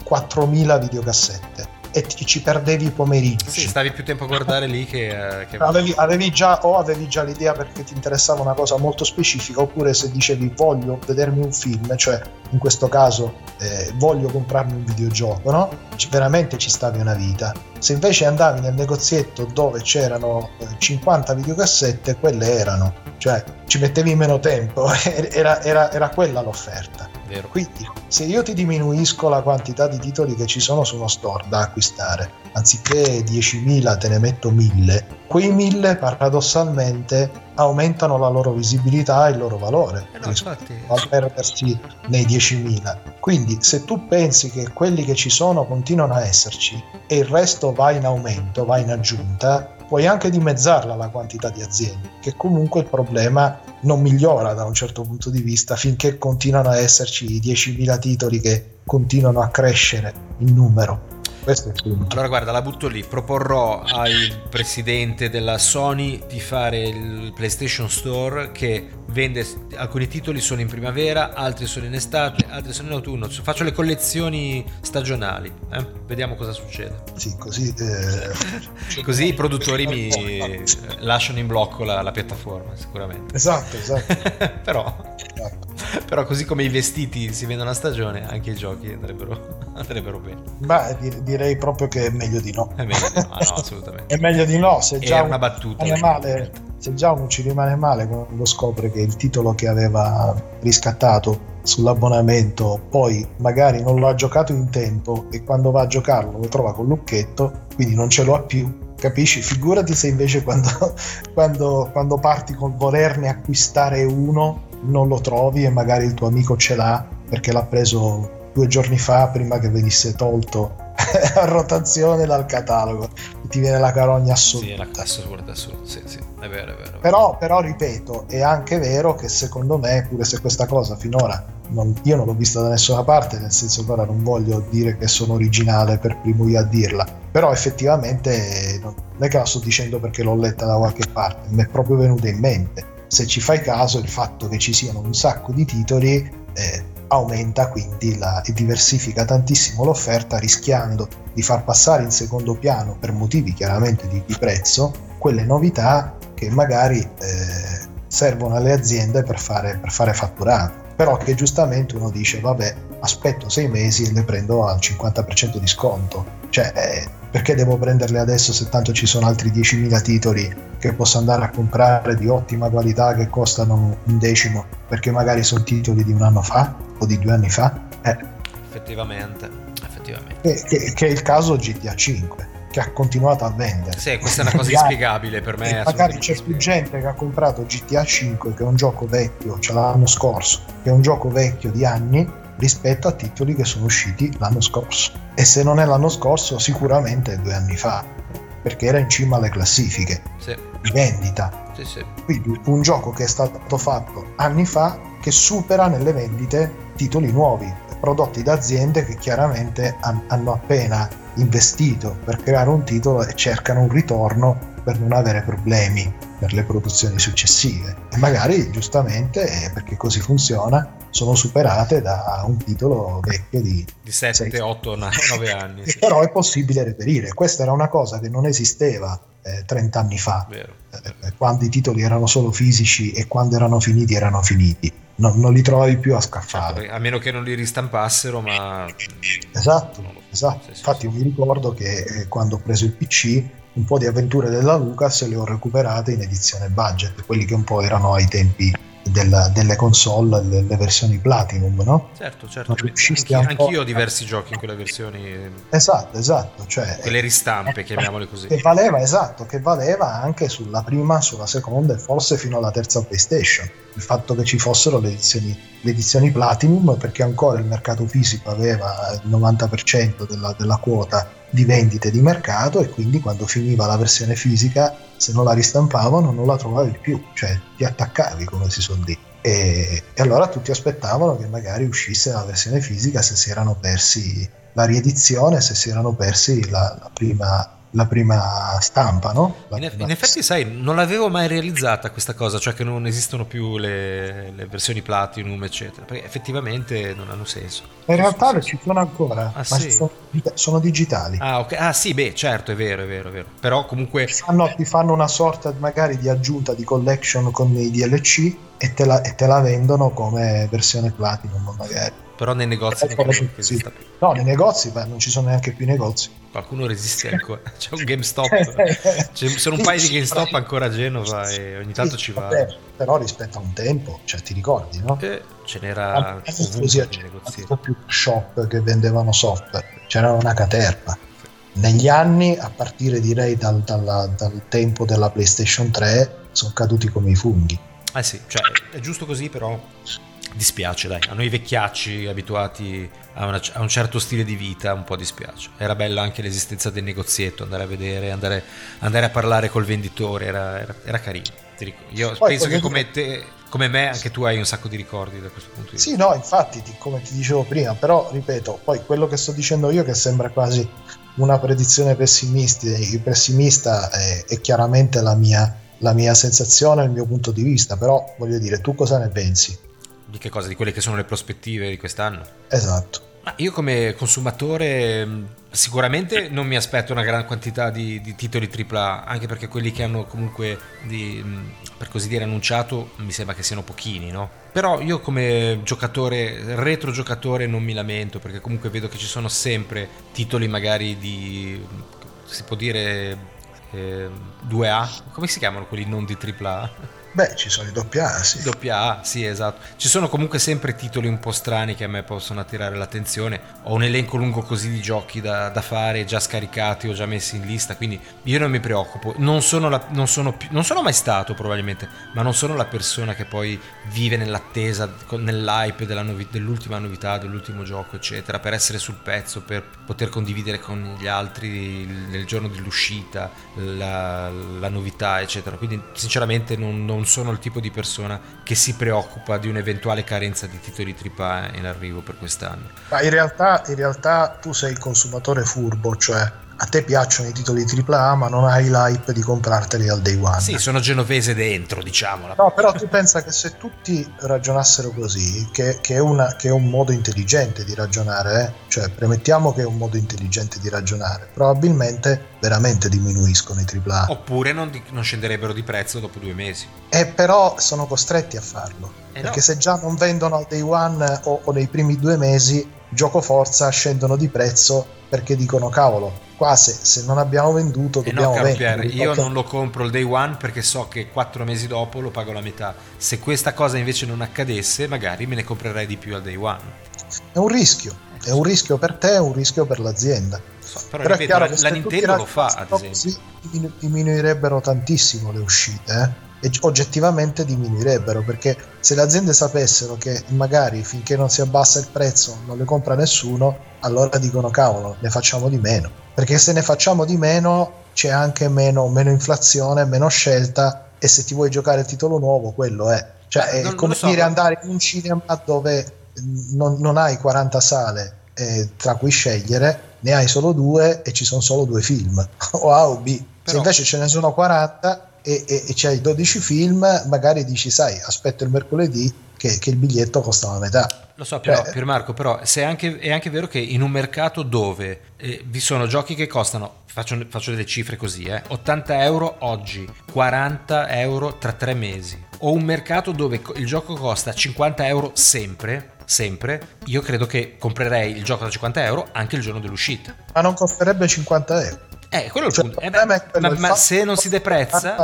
4.000 videocassette e ti, ci perdevi i pomeriggi. Sì, stavi più tempo a guardare lì che... che... Avevi, avevi, già, o avevi già l'idea perché ti interessava una cosa molto specifica, oppure se dicevi voglio vedermi un film, cioè in questo caso eh, voglio comprarmi un videogioco, no? C- veramente ci stavi una vita. Se invece andavi nel negozietto dove c'erano 50 eh, videocassette, quelle erano, cioè ci mettevi meno tempo, (laughs) era, era, era quella l'offerta. Vero. Quindi, se io ti diminuisco la quantità di titoli che ci sono su uno store da acquistare, anziché 10.000 te ne metto 1.000, quei 1.000 paradossalmente aumentano la loro visibilità e il loro valore eh no, infatti... a perdersi nei 10.000. Quindi, se tu pensi che quelli che ci sono continuano a esserci e il resto va in aumento, va in aggiunta, puoi anche dimezzarla la quantità di aziende, che comunque il problema non migliora da un certo punto di vista finché continuano a esserci i 10.000 titoli che continuano a crescere in numero. Questo è il punto. Allora guarda, la butto lì, proporrò al presidente della Sony di fare il PlayStation Store che vende alcuni titoli sono in primavera, altri sono in estate, altri sono in autunno. Faccio le collezioni stagionali, eh? vediamo cosa succede. Sì, così, eh... (laughs) così i produttori mi lasciano in blocco la, la piattaforma, sicuramente. Esatto, esatto. (laughs) Però esatto. Però così come i vestiti si vendono a stagione, anche i giochi andrebbero, (laughs) andrebbero bene. Beh, direi proprio che è meglio di no. È meglio di no, no (laughs) assolutamente. è meglio di no, se già, una battuta, male, se già uno ci rimane male quando scopre che il titolo che aveva riscattato sull'abbonamento poi magari non lo ha giocato in tempo e quando va a giocarlo lo trova con lucchetto, quindi non ce lo ha più capisci? Figurati se invece quando, (laughs) quando, quando, parti col volerne acquistare uno non lo trovi e magari il tuo amico ce l'ha perché l'ha preso due giorni fa prima che venisse tolto a (laughs) rotazione dal catalogo ti viene la carogna assoluta sì, assurda, assurda, sì, sì, è vero, è vero. Però, però, ripeto, è anche vero che secondo me, pure se questa cosa finora non, io non l'ho vista da nessuna parte, nel senso che ora non voglio dire che sono originale per primo io a dirla, però effettivamente non è che la sto dicendo perché l'ho letta da qualche parte, mi è proprio venuta in mente se ci fai caso il fatto che ci siano un sacco di titoli eh, aumenta quindi la, e diversifica tantissimo l'offerta rischiando di far passare in secondo piano per motivi chiaramente di, di prezzo quelle novità che magari eh, servono alle aziende per fare, per fare fatturato però che giustamente uno dice vabbè aspetto sei mesi e le prendo al 50% di sconto. Cioè eh, perché devo prenderle adesso se tanto ci sono altri 10.000 titoli che posso andare a comprare di ottima qualità che costano un decimo perché magari sono titoli di un anno fa o di due anni fa eh. effettivamente, effettivamente. Che, che, che, è il caso GTA 5 che ha continuato a vendere sì questa è una cosa inspiegabile per me magari c'è più gente che ha comprato GTA 5 che è un gioco vecchio cioè l'anno scorso che è un gioco vecchio di anni rispetto a titoli che sono usciti l'anno scorso. E se non è l'anno scorso, sicuramente due anni fa, perché era in cima alle classifiche sì. di vendita. Sì, sì. Quindi un gioco che è stato fatto anni fa che supera nelle vendite titoli nuovi, prodotti da aziende che chiaramente hanno appena investito per creare un titolo e cercano un ritorno per non avere problemi per le produzioni successive. E magari giustamente, perché così funziona, sono superate da un titolo vecchio di, di 7, 6, 8, 9 anni. Sì. Però è possibile reperire. Questa era una cosa che non esisteva eh, 30 anni fa, vero. Eh, quando i titoli erano solo fisici e quando erano finiti erano finiti. No, non li trovavi più a scaffale. Certo, a meno che non li ristampassero, ma... Esatto, esatto. Sì, sì, Infatti io mi ricordo che eh, quando ho preso il PC un po' di avventure della Lucas le ho recuperate in edizione budget, quelli che un po' erano ai tempi della, delle console, le, versioni Platinum, no? Certo, certo. Anch'io, anch'io ho diversi giochi in quelle versioni. Esatto, esatto. Cioè, quelle ristampe, chiamiamole così. Che valeva, esatto, che valeva anche sulla prima, sulla seconda e forse fino alla terza PlayStation. Il fatto che ci fossero le edizioni, le edizioni Platinum, perché ancora il mercato fisico aveva il 90% della, della quota di vendite di mercato e quindi quando finiva la versione fisica se non la ristampavano non la trovavi più, cioè ti attaccavi come si suol dire. E, e, allora tutti aspettavano che magari uscisse la versione fisica se si erano persi la riedizione, se si erano persi la, la prima la prima stampa, no? In, prima... in, effetti, sai, non l'avevo mai realizzata questa cosa, cioè che non esistono più le, le versioni Platinum, eccetera, perché effettivamente non hanno senso. In realtà ci sono ancora, ah, ma sì? sono, sono, digitali. Ah, okay. ah, sì, beh, certo, è vero, è vero, è vero. Però comunque... Ti fanno, ti fanno una sorta magari di aggiunta di collection con i DLC e te la, e te la vendono come versione Platinum, magari però nei negozi non che esista più. No, nei negozi beh, non ci sono neanche più negozi. Qualcuno resiste (laughs) ancora. (laughs) C'è un GameStop. Ci sono un paio di GameStop ancora a Genova e ogni tanto ci va. Vabbè, però rispetto a un tempo, cioè ti ricordi, no? Eh, ce n'era ovunque c'era più shop che vendevano software, c'era una caterpa. Negli anni, a partire direi dal, dal, dal tempo della PlayStation 3, sono caduti come i funghi. Eh sì, cioè è giusto così, però dispiace, dai. A noi vecchiacci abituati a, una, a, un certo stile di vita un po' dispiace. Era bella anche l'esistenza del negozietto, andare a vedere, andare, andare a parlare col venditore, era, era, era carino. Io Poi, penso che come te, come me, anche tu hai un sacco di ricordi da questo punto di vista. Sì, no, infatti, come ti dicevo prima, però ripeto, poi quello che sto dicendo io che sembra quasi una predizione pessimista è, è chiaramente la mia, la mia sensazione, il mio punto di vista, però voglio dire, tu cosa ne pensi? Di che cosa? Di quelle che sono le prospettive di quest'anno? Esatto. Ma io come consumatore mm, sicuramente non mi aspetto una gran quantità di, di titoli AAA, anche perché quelli che hanno comunque, di, mm, per così dire, annunciato mi sembra che siano pochini, no? Però io come giocatore, retro giocatore non mi lamento, perché comunque vedo che ci sono sempre titoli magari di, si può dire, eh, 2A, come si chiamano quelli non di AAA? Beh, ci sono i doppia A, sì. Doppia A, sì, esatto. Ci sono comunque sempre titoli un po' strani che a me possono attirare l'attenzione. Ho un elenco lungo così di giochi da, da fare, già scaricati o già messi in lista, quindi io non mi preoccupo. Non sono, la, non, sono più, non sono mai stato probabilmente, ma non sono la persona che poi vive nell'attesa, nell'hype novi, dell'ultima novità, dell'ultimo gioco, eccetera, per essere sul pezzo, per poter condividere con gli altri nel giorno dell'uscita la, la novità, eccetera. Quindi sinceramente non, non sono il tipo di persona che si preoccupa di un'eventuale carenza di titoli AAA in arrivo per quest'anno. Ma in realtà, in realtà tu sei il consumatore furbo, cioè a te piacciono i titoli AAA ma non hai l'hype di comprarteli al day one. Sì, sono genovese dentro, diciamola. No, però tu pensa che se tutti ragionassero così, che, che, è, una, che è, un modo intelligente di ragionare, eh? cioè premettiamo che è un modo intelligente di ragionare, probabilmente veramente diminuiscono i AAA. Oppure non, di, non scenderebbero di prezzo dopo due mesi. E però sono costretti a farlo. Eh perché no. se già non vendono al day one o, o nei primi due mesi, gioco forza scendono di prezzo perché dicono cavolo qua se, se non abbiamo venduto dobbiamo no, vendere. Io non lo compro il day one perché so che quattro mesi dopo lo pago la metà. Se questa cosa invece non accadesse magari me ne comprerei di più al day one. È un rischio è un rischio per te è un rischio per l'azienda. So, però, però ripeto, la, la Nintendo lo fa ad esempio. sì, diminuirebbero tantissimo le uscite eh? e oggettivamente diminuirebbero perché se le aziende sapessero che magari finché non si abbassa il prezzo non le compra nessuno allora dicono cavolo ne facciamo di meno. Perché se ne facciamo di meno c'è anche meno, meno inflazione meno scelta e se ti vuoi giocare il titolo nuovo quello è. Cioè eh, è come so, dire andare in un cinema dove non, non hai 40 sale eh, tra cui scegliere ne hai solo due e ci sono solo due film (laughs) o A o B. Però... se invece ce ne sono 40 e, e, e c'hai 12 film, magari dici, sai, aspetto il mercoledì che, che il biglietto costa la metà. Lo so, però, Beh, Piermarco, però è anche, è anche, vero che in un mercato dove eh, vi sono giochi che costano, faccio, faccio delle cifre così, eh, 80 euro oggi, 40 euro tra tre mesi, o un mercato dove il gioco costa 50 euro sempre, sempre, io credo che comprerei il gioco da 50 euro anche il giorno dell'uscita. Ma non costerebbe 50 euro. Eh, quello è il cioè, punto. Eh, beh, ma, ma se non si deprezza,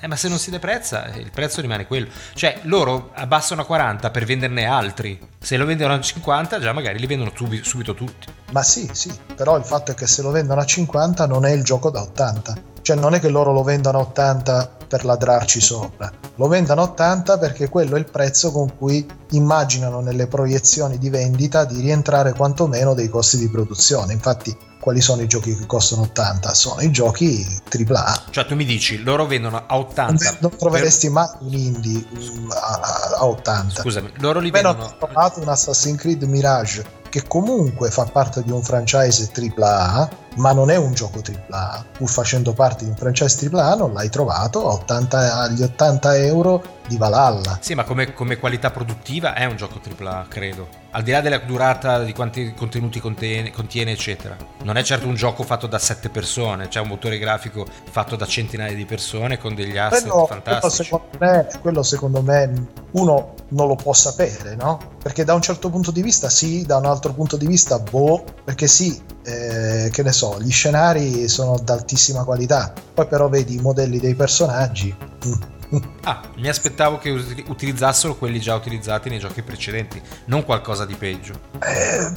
eh, ma se non si deprezza, il prezzo rimane quello. Cioè, loro abbassano a 40 per venderne altri. Se lo vendono a 50, già magari li vendono tubi, subito tutti. Ma sì, sì, però il fatto è che se lo vendono a 50 non è il gioco da 80. Cioè, non è che loro lo vendano a 80 per ladrarci sopra, lo vendono a 80 perché quello è il prezzo con cui immaginano nelle proiezioni di vendita di rientrare quantomeno dei costi di produzione. Infatti, quali sono i giochi che costano 80? Sono i giochi AAA. Cioè tu mi dici, loro vendono a 80. Non, troveresti per... mai un indie a, a 80. Scusami, loro li vendono... Ho trovato un Assassin's Creed Mirage che comunque fa parte di un franchise AAA, ma non è un gioco AAA. Pur facendo parte di un franchise AAA non l'hai trovato 80, agli 80 euro di Valhalla. Sì, ma come, come, qualità produttiva è un gioco AAA, credo. Al di là della durata, di quanti contenuti contiene, contiene, eccetera. Non è certo un gioco fatto da sette persone, c'è un motore grafico fatto da centinaia di persone con degli asset quello, fantastici. Quello secondo, me, quello secondo me uno non lo può sapere, no? Perché da un certo punto di vista sì, da un altro punto di vista boh, perché sì, eh, che ne so, gli scenari sono d'altissima qualità, poi però vedi i modelli dei personaggi. (laughs) Ah, mi aspettavo che utilizzassero quelli già utilizzati nei giochi precedenti, non qualcosa di peggio. Eh,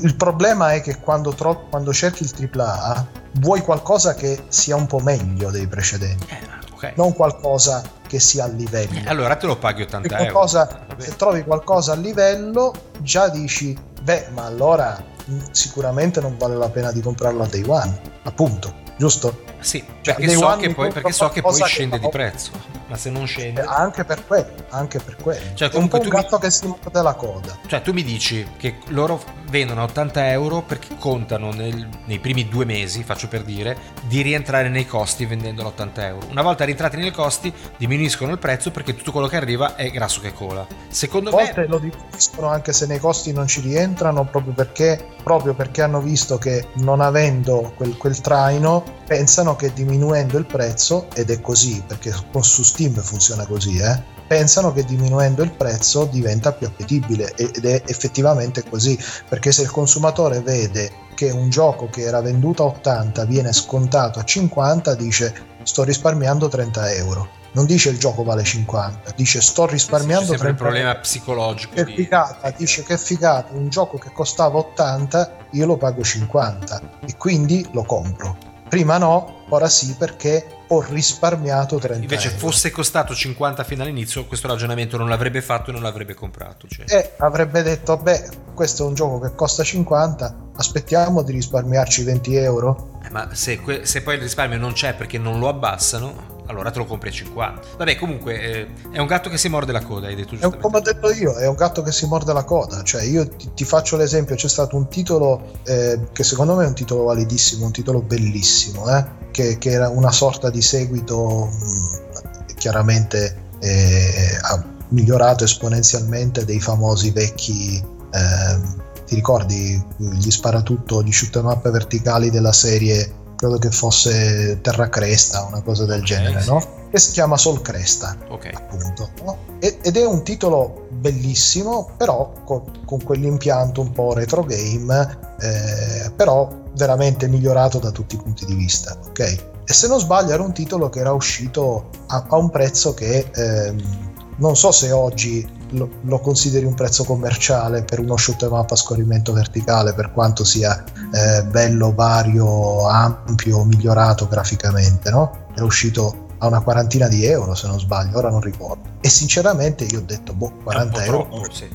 il problema è che quando, tro- quando, cerchi il AAA vuoi qualcosa che sia un po' meglio dei precedenti. Eh, okay. Non qualcosa che sia a livello. Eh, allora te lo paghi 80 qualcosa, euro. Se trovi qualcosa a livello, già dici, beh, ma allora sicuramente non vale la pena di comprarlo a day one. Appunto, giusto? Sì, cioè, perché, so che, poi, perché so che poi scende di prezzo, ma se non scende... Eh, anche per quello, anche per quello. Cioè, comunque è un, un gatto mi... che si morde la coda. Cioè tu mi dici che loro vendono a 80 euro perché contano nel, nei primi due mesi, faccio per dire, di rientrare nei costi vendendolo a 80 euro. Una volta rientrati nei costi diminuiscono il prezzo perché tutto quello che arriva è grasso che cola. Secondo a volte me... lo diminuiscono anche se nei costi non ci rientrano proprio perché, proprio perché hanno visto che non avendo quel, quel traino pensano pensano che diminuendo il prezzo, ed è così perché su Steam funziona così, eh, pensano che diminuendo il prezzo diventa più appetibile ed è effettivamente così, perché se il consumatore vede che un gioco che era venduto a 80 viene scontato a 50, dice sto risparmiando 30 euro. Non dice il gioco vale 50, dice sto risparmiando sì, 30 euro. È un problema psicologico. Che figata, di... dice che figata, un gioco che costava 80 io lo pago 50 e quindi lo compro Prima no, ora sì perché ho risparmiato 30 Invece euro. fosse costato 50 fino all'inizio, questo ragionamento non l'avrebbe fatto e non l'avrebbe comprato. Cioè. E avrebbe detto, beh, questo è un gioco che costa 50, aspettiamo di risparmiarci 20 euro. Eh, ma se, que- se poi il risparmio non c'è perché non lo abbassano, allora te lo compri a 50. Vabbè, comunque eh, è un gatto che si morde la coda, hai detto giustamente. Come ho detto io, è un gatto che si morde la coda. Cioè, io ti, ti faccio l'esempio: c'è stato un titolo eh, che secondo me è un titolo validissimo, un titolo bellissimo, eh, che, che, era una sorta di seguito mh, chiaramente eh, ha migliorato esponenzialmente dei famosi vecchi. Ehm, ti ricordi gli sparatutto, gli shoot up verticali della serie credo che fosse Terra Cresta, una cosa del okay, genere, sì. no? Che si chiama Sol Cresta, okay. appunto. No? ed è un titolo bellissimo, però con, con quell'impianto un po' retro game, eh, però veramente migliorato da tutti i punti di vista, ok? E se non sbaglio era un titolo che era uscito a, a un prezzo che ehm, non so se oggi lo, lo, consideri un prezzo commerciale per uno shoot em up a scorrimento verticale, per quanto sia eh, bello, vario, ampio, migliorato graficamente, no? È uscito a una quarantina di euro se non sbaglio, ora non ricordo. E sinceramente io ho detto, boh, 40 euro. Troppo, sì.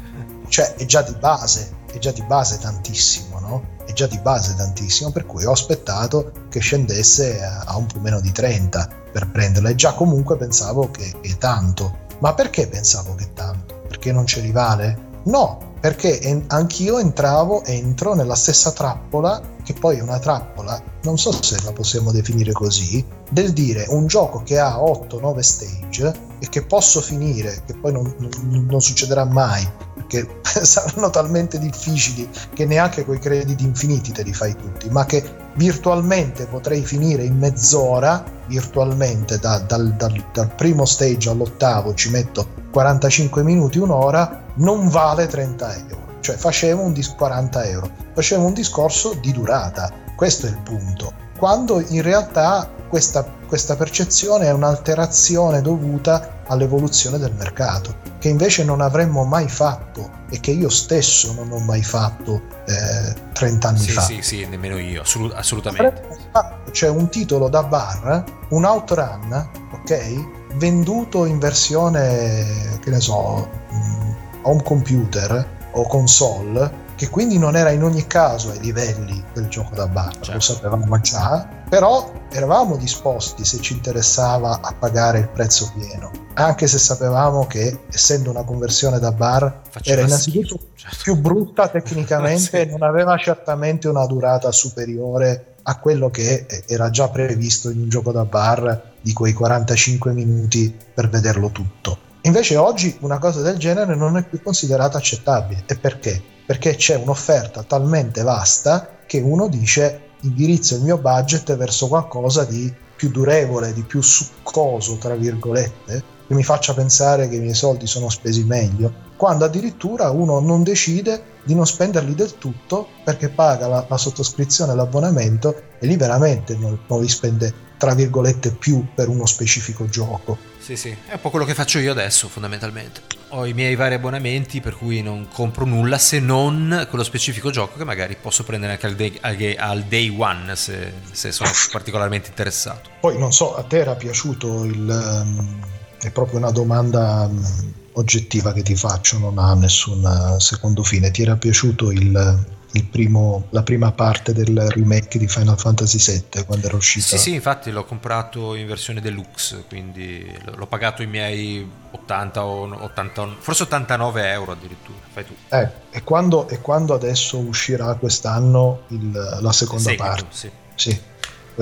Cioè è già di base, è già di base tantissimo, no? È già di base tantissimo, per cui ho aspettato che scendesse a, un po' meno di 30 per prenderlo e già comunque pensavo che, è tanto. Ma perché pensavo che tanto? perché non c'è rivale? No, perché en- anch'io entravo, entro nella stessa trappola, che poi è una trappola, non so se la possiamo definire così, del dire un gioco che ha 8-9 stage e che posso finire, che poi non, non, non succederà mai, perché (laughs) saranno talmente difficili che neanche quei crediti infiniti te li fai tutti, ma che virtualmente potrei finire in mezz'ora, virtualmente da, dal, dal, dal primo stage all'ottavo ci metto 45 minuti, un'ora, non vale 30 euro. Cioè facevo un dis- 40 euro, facevo un discorso di durata, questo è il punto. quando in realtà questa, questa percezione è un'alterazione dovuta all'evoluzione del mercato, che invece non avremmo mai fatto e che io stesso non ho mai fatto eh, 30 anni sì, fa. Sì, sì, nemmeno io, assolutamente. C'è un titolo da bar, un outrun, ok? Venduto in versione, che ne so, mm, home computer o console che quindi non era in ogni caso ai livelli del gioco da bar, certo. lo sapevamo già, però eravamo disposti, se ci interessava, a pagare il prezzo pieno, anche se sapevamo che, essendo una conversione da bar, Faceva era innanzitutto certo. più brutta tecnicamente (laughs) e non aveva certamente una durata superiore a quello che era già previsto in un gioco da bar di quei 45 minuti per vederlo tutto. Invece oggi una cosa del genere non è più considerata accettabile. E perché? Perché c'è un'offerta talmente vasta che uno dice indirizzo il mio budget verso qualcosa di più durevole, di più succoso, tra virgolette, che mi faccia pensare che i miei soldi sono spesi meglio, quando addirittura uno non decide di non spenderli del tutto perché paga la, la sottoscrizione, l'abbonamento e lì veramente non, non li spende tra virgolette più per uno specifico gioco. Sì, sì, è un po' quello che faccio io adesso fondamentalmente. Ho i miei vari abbonamenti per cui non compro nulla se non quello specifico gioco che magari posso prendere anche al day, al day one se, se, sono (laughs) particolarmente interessato. Poi non so, a te era piaciuto il... Um, è proprio una domanda um, oggettiva che ti faccio, non ha nessun uh, secondo fine. Ti era piaciuto il primo, la prima parte del remake di Final Fantasy VII quando era uscito. Sì, sì, infatti l'ho comprato in versione deluxe, quindi l'ho pagato i miei 80 o 80, forse 89 euro addirittura. Fai tu. Eh, e, quando, e quando adesso uscirà quest'anno il, la seconda Seguito, parte? Sì. sì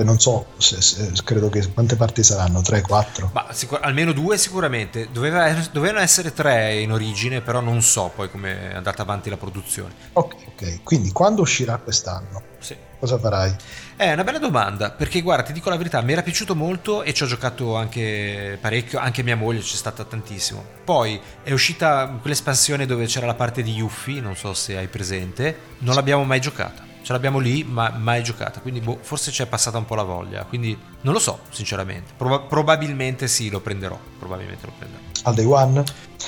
non so, se, se, credo che quante parti saranno? 3, 4? Ma sicur- almeno due sicuramente. Doveva, dovevano essere tre in origine, però non so poi come è andata avanti la produzione. Ok, ok. Quindi quando uscirà quest'anno? Sì. Cosa farai? È una bella domanda, perché guarda, ti dico la verità, mi era piaciuto molto e ci ho giocato anche parecchio, anche mia moglie c'è stata tantissimo. Poi è uscita quell'espansione dove c'era la parte di Yuffie, non so se hai presente, non l'abbiamo mai giocata ce l'abbiamo lì ma mai giocata. Quindi boh, forse ci è passata un po' la voglia. Quindi non lo so sinceramente. Prob- probabilmente sì lo prenderò. Probabilmente lo prenderò. Al day one?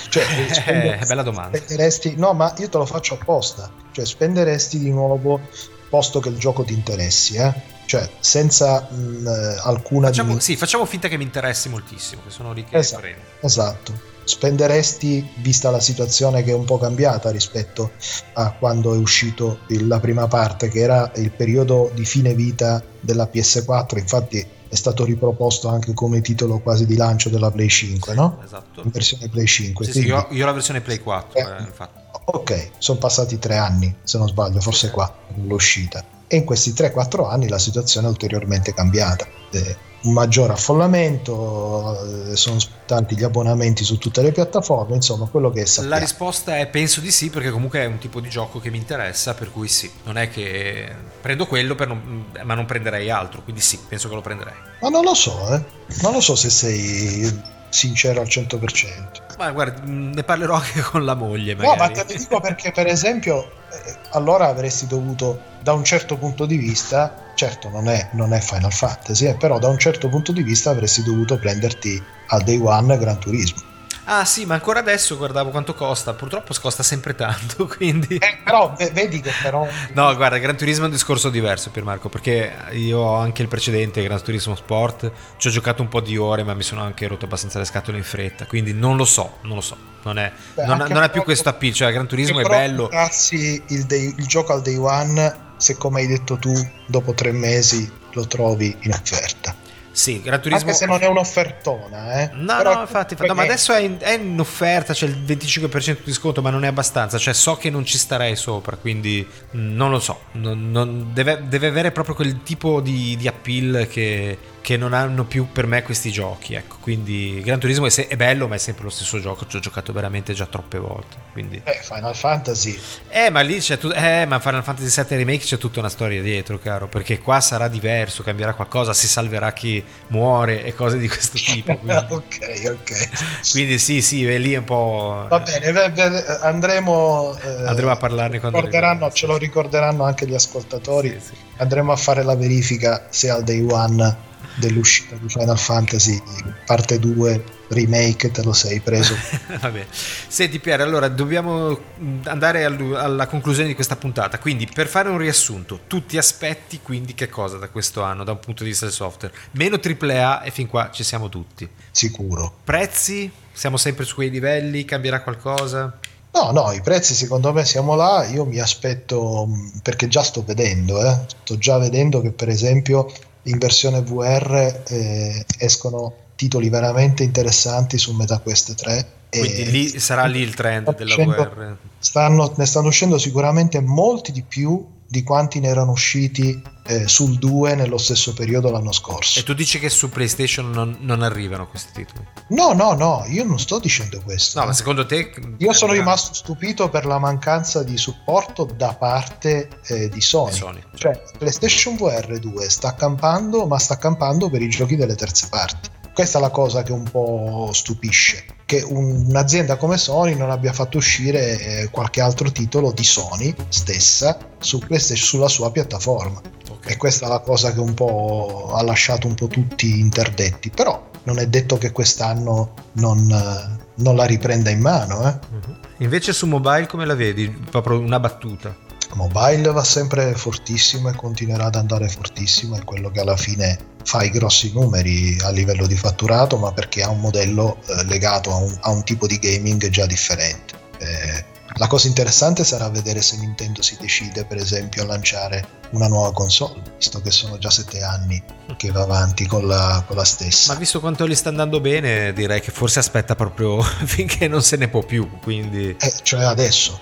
Cioè, (laughs) eh, bella domanda. spenderesti no ma io te lo faccio apposta. Cioè spenderesti di nuovo posto che il gioco ti interessi eh? cioè senza mh, alcuna facciamo, di... sì facciamo finta che mi interessi moltissimo che sono lì che esatto, esatto spenderesti, vista la situazione che è un po' cambiata rispetto a quando è uscito la prima parte, che era il periodo di fine vita della PS4, infatti è stato riproposto anche come titolo quasi di lancio della Play 5, no? Esatto. In versione Play 5. Sì, Quindi, sì, io, io, ho la versione Play 4, eh, eh, Ok, sono passati tre anni, se non sbaglio, forse quattro, l'uscita. E in questi 3-4 anni la situazione è ulteriormente cambiata. Eh, un maggior affollamento, eh, sono tanti gli abbonamenti su tutte le piattaforme, insomma quello che è La risposta è penso di sì perché comunque è un tipo di gioco che mi interessa, per cui sì, non è che prendo quello non, ma non prenderei altro, quindi sì, penso che lo prenderei. Ma non lo so, eh. non lo so se sei sincero al 100%. Ma guarda, ne parlerò anche (laughs) con la moglie. Magari. No, ma te lo dico perché, per esempio, eh, allora avresti dovuto, da un certo punto di vista, certo non è, non è Final Fantasy, eh, però da un certo punto di vista avresti dovuto prenderti al day one Gran Turismo. Ah sì, ma ancora adesso guardavo quanto costa, purtroppo costa sempre tanto, (laughs) quindi... Eh, però vedi che però... No, guarda, Gran Turismo è un discorso diverso per Marco, perché io ho anche il precedente Gran Turismo Sport, ci ho giocato un po' di ore, ma mi sono anche rotto abbastanza le scatole in fretta, quindi non lo so, non lo so, non è, Beh, non, non è più questo appeal, cioè Gran Turismo è bello... Se il, il gioco al day one, se come hai detto tu, dopo tre mesi lo trovi in offerta. Sì, Gran Turismo. Anche se non è un'offertona, eh. No, Però no, infatti, no, ma adesso è in, è in, offerta, c'è il 25% di sconto, ma non è abbastanza. Cioè, so che non ci starei sopra, quindi mm, non lo so. Non, non, deve, deve, avere proprio quel tipo di, di appeal che, che non hanno più per me questi giochi. Ecco, quindi Gran Turismo è, se- è, bello, ma è sempre lo stesso gioco. Ci ho giocato veramente già troppe volte. Quindi... Eh, Final Fantasy. Eh, ma lì c'è tutto. Eh, ma Final Fantasy VII Remake c'è tutta una storia dietro, caro. Perché qua sarà diverso, cambierà qualcosa, si salverà chi muore e cose di questo (laughs) tipo. ok, ok. Quindi sì, sì, è lì un po'. Va bene, andremo. Eh, andremo a parlarne quando. Ricorderanno, ce lo ricorderanno anche gli ascoltatori. Sì, sì. Andremo a fare la verifica se al day one dell'uscita di Final Fantasy parte 2 remake te lo sei preso. (laughs) Vabbè. Senti Pier allora dobbiamo andare alla conclusione di questa puntata. Quindi per fare un riassunto tu ti aspetti quindi che cosa da questo anno da un punto di vista del software? Meno AAA e fin qua ci siamo tutti. Sicuro. Prezzi? Siamo sempre su quei livelli? Cambierà qualcosa? No, no, i prezzi secondo me siamo là, io mi aspetto, perché già sto vedendo, eh, sto già vedendo che per esempio in versione VR eh, escono titoli veramente interessanti su MetaQuest 3. Quindi lì sarà lì il trend della uscendo, VR. Stanno, ne stanno uscendo sicuramente molti di più di quanti ne erano usciti eh, sul 2 nello stesso periodo l'anno scorso. E tu dici che su PlayStation non, non, arrivano questi titoli? No, no, no, io non sto dicendo questo. No, ma secondo te... Io sono rimasto stupito per la mancanza di supporto da parte eh, di Sony. Sony. Cioè, PlayStation VR 2 sta campando, ma sta campando per i giochi delle terze parti. Questa è la cosa che un po' stupisce, che un'azienda come Sony non abbia fatto uscire eh, qualche altro titolo di Sony stessa su sulla sua piattaforma. Okay. E questa è la cosa che un po' ha lasciato un po' tutti interdetti, però non è detto che quest'anno non, eh, non la riprenda in mano. Eh? Uh-huh. Invece su mobile come la vedi? Proprio una battuta. Mobile va sempre fortissimo e continuerà ad andare fortissimo, è quello che alla fine fa i grossi numeri a livello di fatturato, ma perché ha un modello eh, legato a un, a un, tipo di gaming già differente. Eh, la cosa interessante sarà vedere se Nintendo si decide, per esempio, a lanciare una nuova console, visto che sono già sette anni che va avanti con la, con la stessa. Ma visto quanto gli sta andando bene, direi che forse aspetta proprio (laughs) finché non se ne può più. Quindi... Eh, cioè adesso.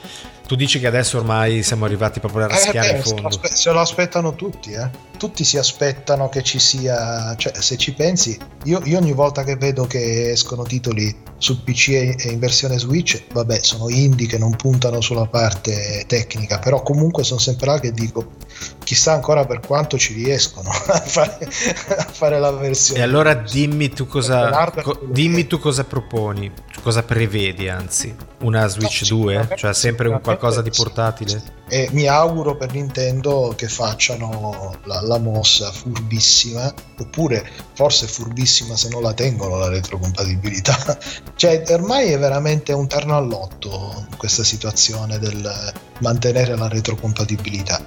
Tu dici che adesso ormai siamo arrivati proprio a raschiare eh, il fondo. Se lo, se lo aspettano tutti, eh. Tutti si aspettano che ci sia. Cioè, se ci pensi, io, io, ogni volta che vedo che escono titoli su PC e in versione Switch, vabbè, sono indie che non puntano sulla parte tecnica, però comunque sono sempre là che dico chissà ancora per quanto ci riescono (laughs) a fare, a fare la versione. E allora dimmi tu cosa, co- dimmi tu cosa proponi, cosa prevedi anzi, una Switch no, 2, cioè sempre un qualcosa di portatile? E mi auguro per Nintendo che facciano la, la mossa furbissima, oppure forse furbissima se non la tengono la retrocompatibilità. (laughs) cioè ormai è veramente un terno all'otto questa situazione del mantenere la retrocompatibilità.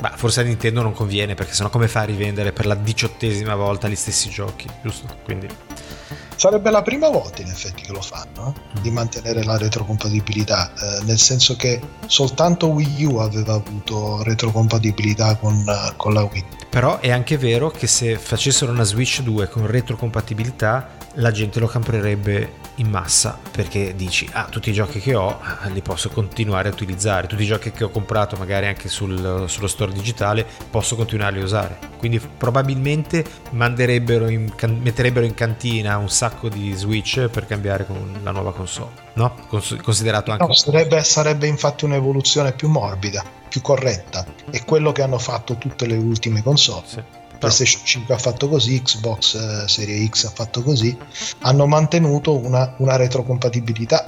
Ma forse a Nintendo non conviene perché sennò come fa a rivendere per la diciottesima volta gli stessi giochi, giusto? Quindi... Sarebbe la prima volta in effetti che lo fanno, eh? di mantenere la retrocompatibilità, eh, nel senso che soltanto Wii U aveva avuto retrocompatibilità con, con la Wii. Però è anche vero che se facessero una Switch 2 con retrocompatibilità la gente lo comprerebbe in massa perché dici ah tutti i giochi che ho ah, li posso continuare a utilizzare. Tutti i giochi che ho comprato magari anche sul, sullo store digitale posso continuarli a usare. Quindi probabilmente manderebbero in, metterebbero in cantina un sacco di switch per cambiare con la nuova console no? considerato anche no, sarebbe, sarebbe infatti un'evoluzione più morbida più corretta. È quello che hanno fatto tutte le ultime console. Sì PlayStation 5 ha fatto così, Xbox eh, Serie X ha fatto così, hanno mantenuto una, una retrocompatibilità.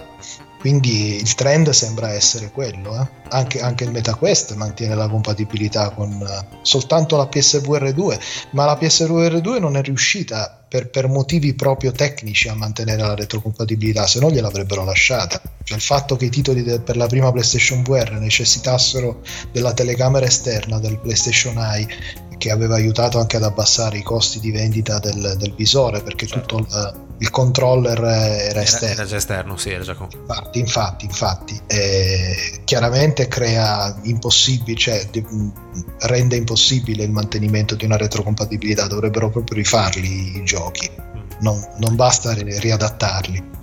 Quindi il trend sembra essere quello. Eh? Anche, anche, il MetaQuest mantiene la compatibilità con uh, soltanto la PSVR 2, ma la PSVR 2 non è riuscita per, per, motivi proprio tecnici a mantenere la retrocompatibilità, se no gliel'avrebbero lasciata. Cioè il fatto che i titoli de, per la prima PlayStation VR necessitassero della telecamera esterna del PlayStation Eye che aveva aiutato anche ad abbassare i costi di vendita del, del visore perché certo. tutto il, il, controller era esterno. Era già esterno, sì, era già con... Infatti, infatti, infatti eh, chiaramente crea impossibile, cioè rende impossibile il mantenimento di una retrocompatibilità, dovrebbero proprio rifarli i giochi. Non, non basta riadattarli.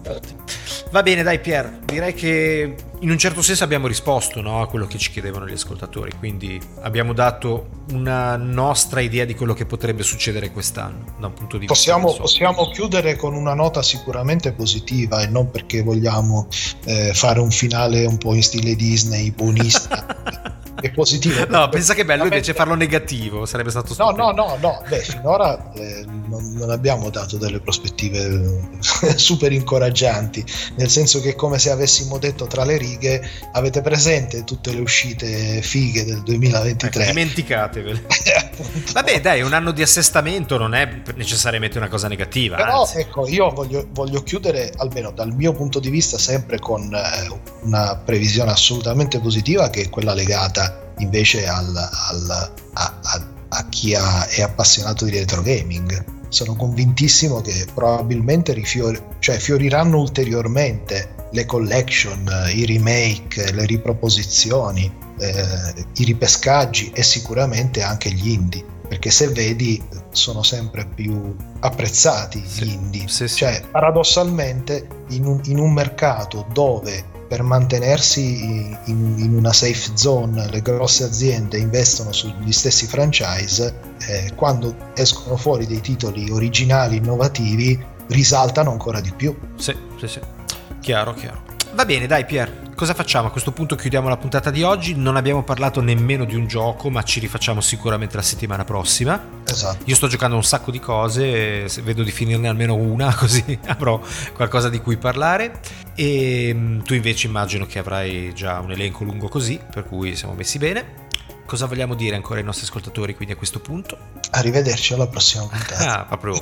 Va bene, dai Pier, direi che in un certo senso abbiamo risposto no, a quello che ci chiedevano gli ascoltatori, quindi abbiamo dato una nostra idea di quello che potrebbe succedere quest'anno da un punto di possiamo, vista. Possiamo chiudere con una nota sicuramente positiva e non perché vogliamo eh, fare un finale un po' in stile Disney, buonista. (laughs) è positivo. No, pensa che bello invece farlo negativo, sarebbe stato No, no, no, no, beh, finora eh, non, non, abbiamo dato delle prospettive (laughs) super incoraggianti, nel senso che come se avessimo detto tra le righe, avete presente tutte le uscite fighe del 2023? Ecco, dimenticatevele. (laughs) Vabbè, dai, un anno di assestamento non è necessariamente una cosa negativa. Però anzi. ecco, io voglio, voglio, chiudere, almeno dal mio punto di vista, sempre con eh, una previsione assolutamente positiva che è quella legata invece al, al, a, a, a, chi ha, è appassionato di retro gaming. Sono convintissimo che probabilmente rifiori, cioè fioriranno ulteriormente le collection, i remake, le riproposizioni, eh, i ripescaggi e sicuramente anche gli indie perché se vedi sono sempre più apprezzati sì, gli indie sì, sì. cioè paradossalmente in un, in un, mercato dove per mantenersi in, in, una safe zone. Le grosse aziende investono sugli stessi franchise eh, quando escono fuori dei titoli originali innovativi risaltano ancora di più. Sì sì sì. Chiaro chiaro. Va bene, dai Pier, cosa facciamo? A questo punto chiudiamo la puntata di oggi. Non abbiamo parlato nemmeno di un gioco, ma ci rifacciamo sicuramente la settimana prossima. Esatto. Io sto giocando un sacco di cose, vedo di finirne almeno una, (laughs) così avrò qualcosa di cui parlare. E mm, tu invece immagino che avrai già un elenco lungo così, per cui siamo messi bene. Cosa vogliamo dire ancora ai nostri ascoltatori quindi a questo punto? Arrivederci alla prossima puntata. ah, proprio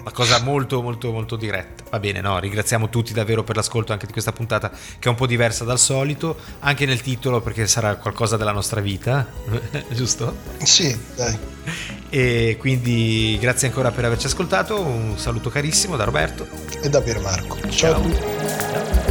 una cosa molto molto molto diretta. Va bene, no, ringraziamo tutti davvero per l'ascolto anche di questa puntata che è un po' diversa dal solito, anche nel titolo perché sarà qualcosa della nostra vita, (laughs) giusto? Sì, dai. E quindi grazie ancora per averci ascoltato, un saluto carissimo da Roberto e da Piermarco. Ciao, Ciao a tutti.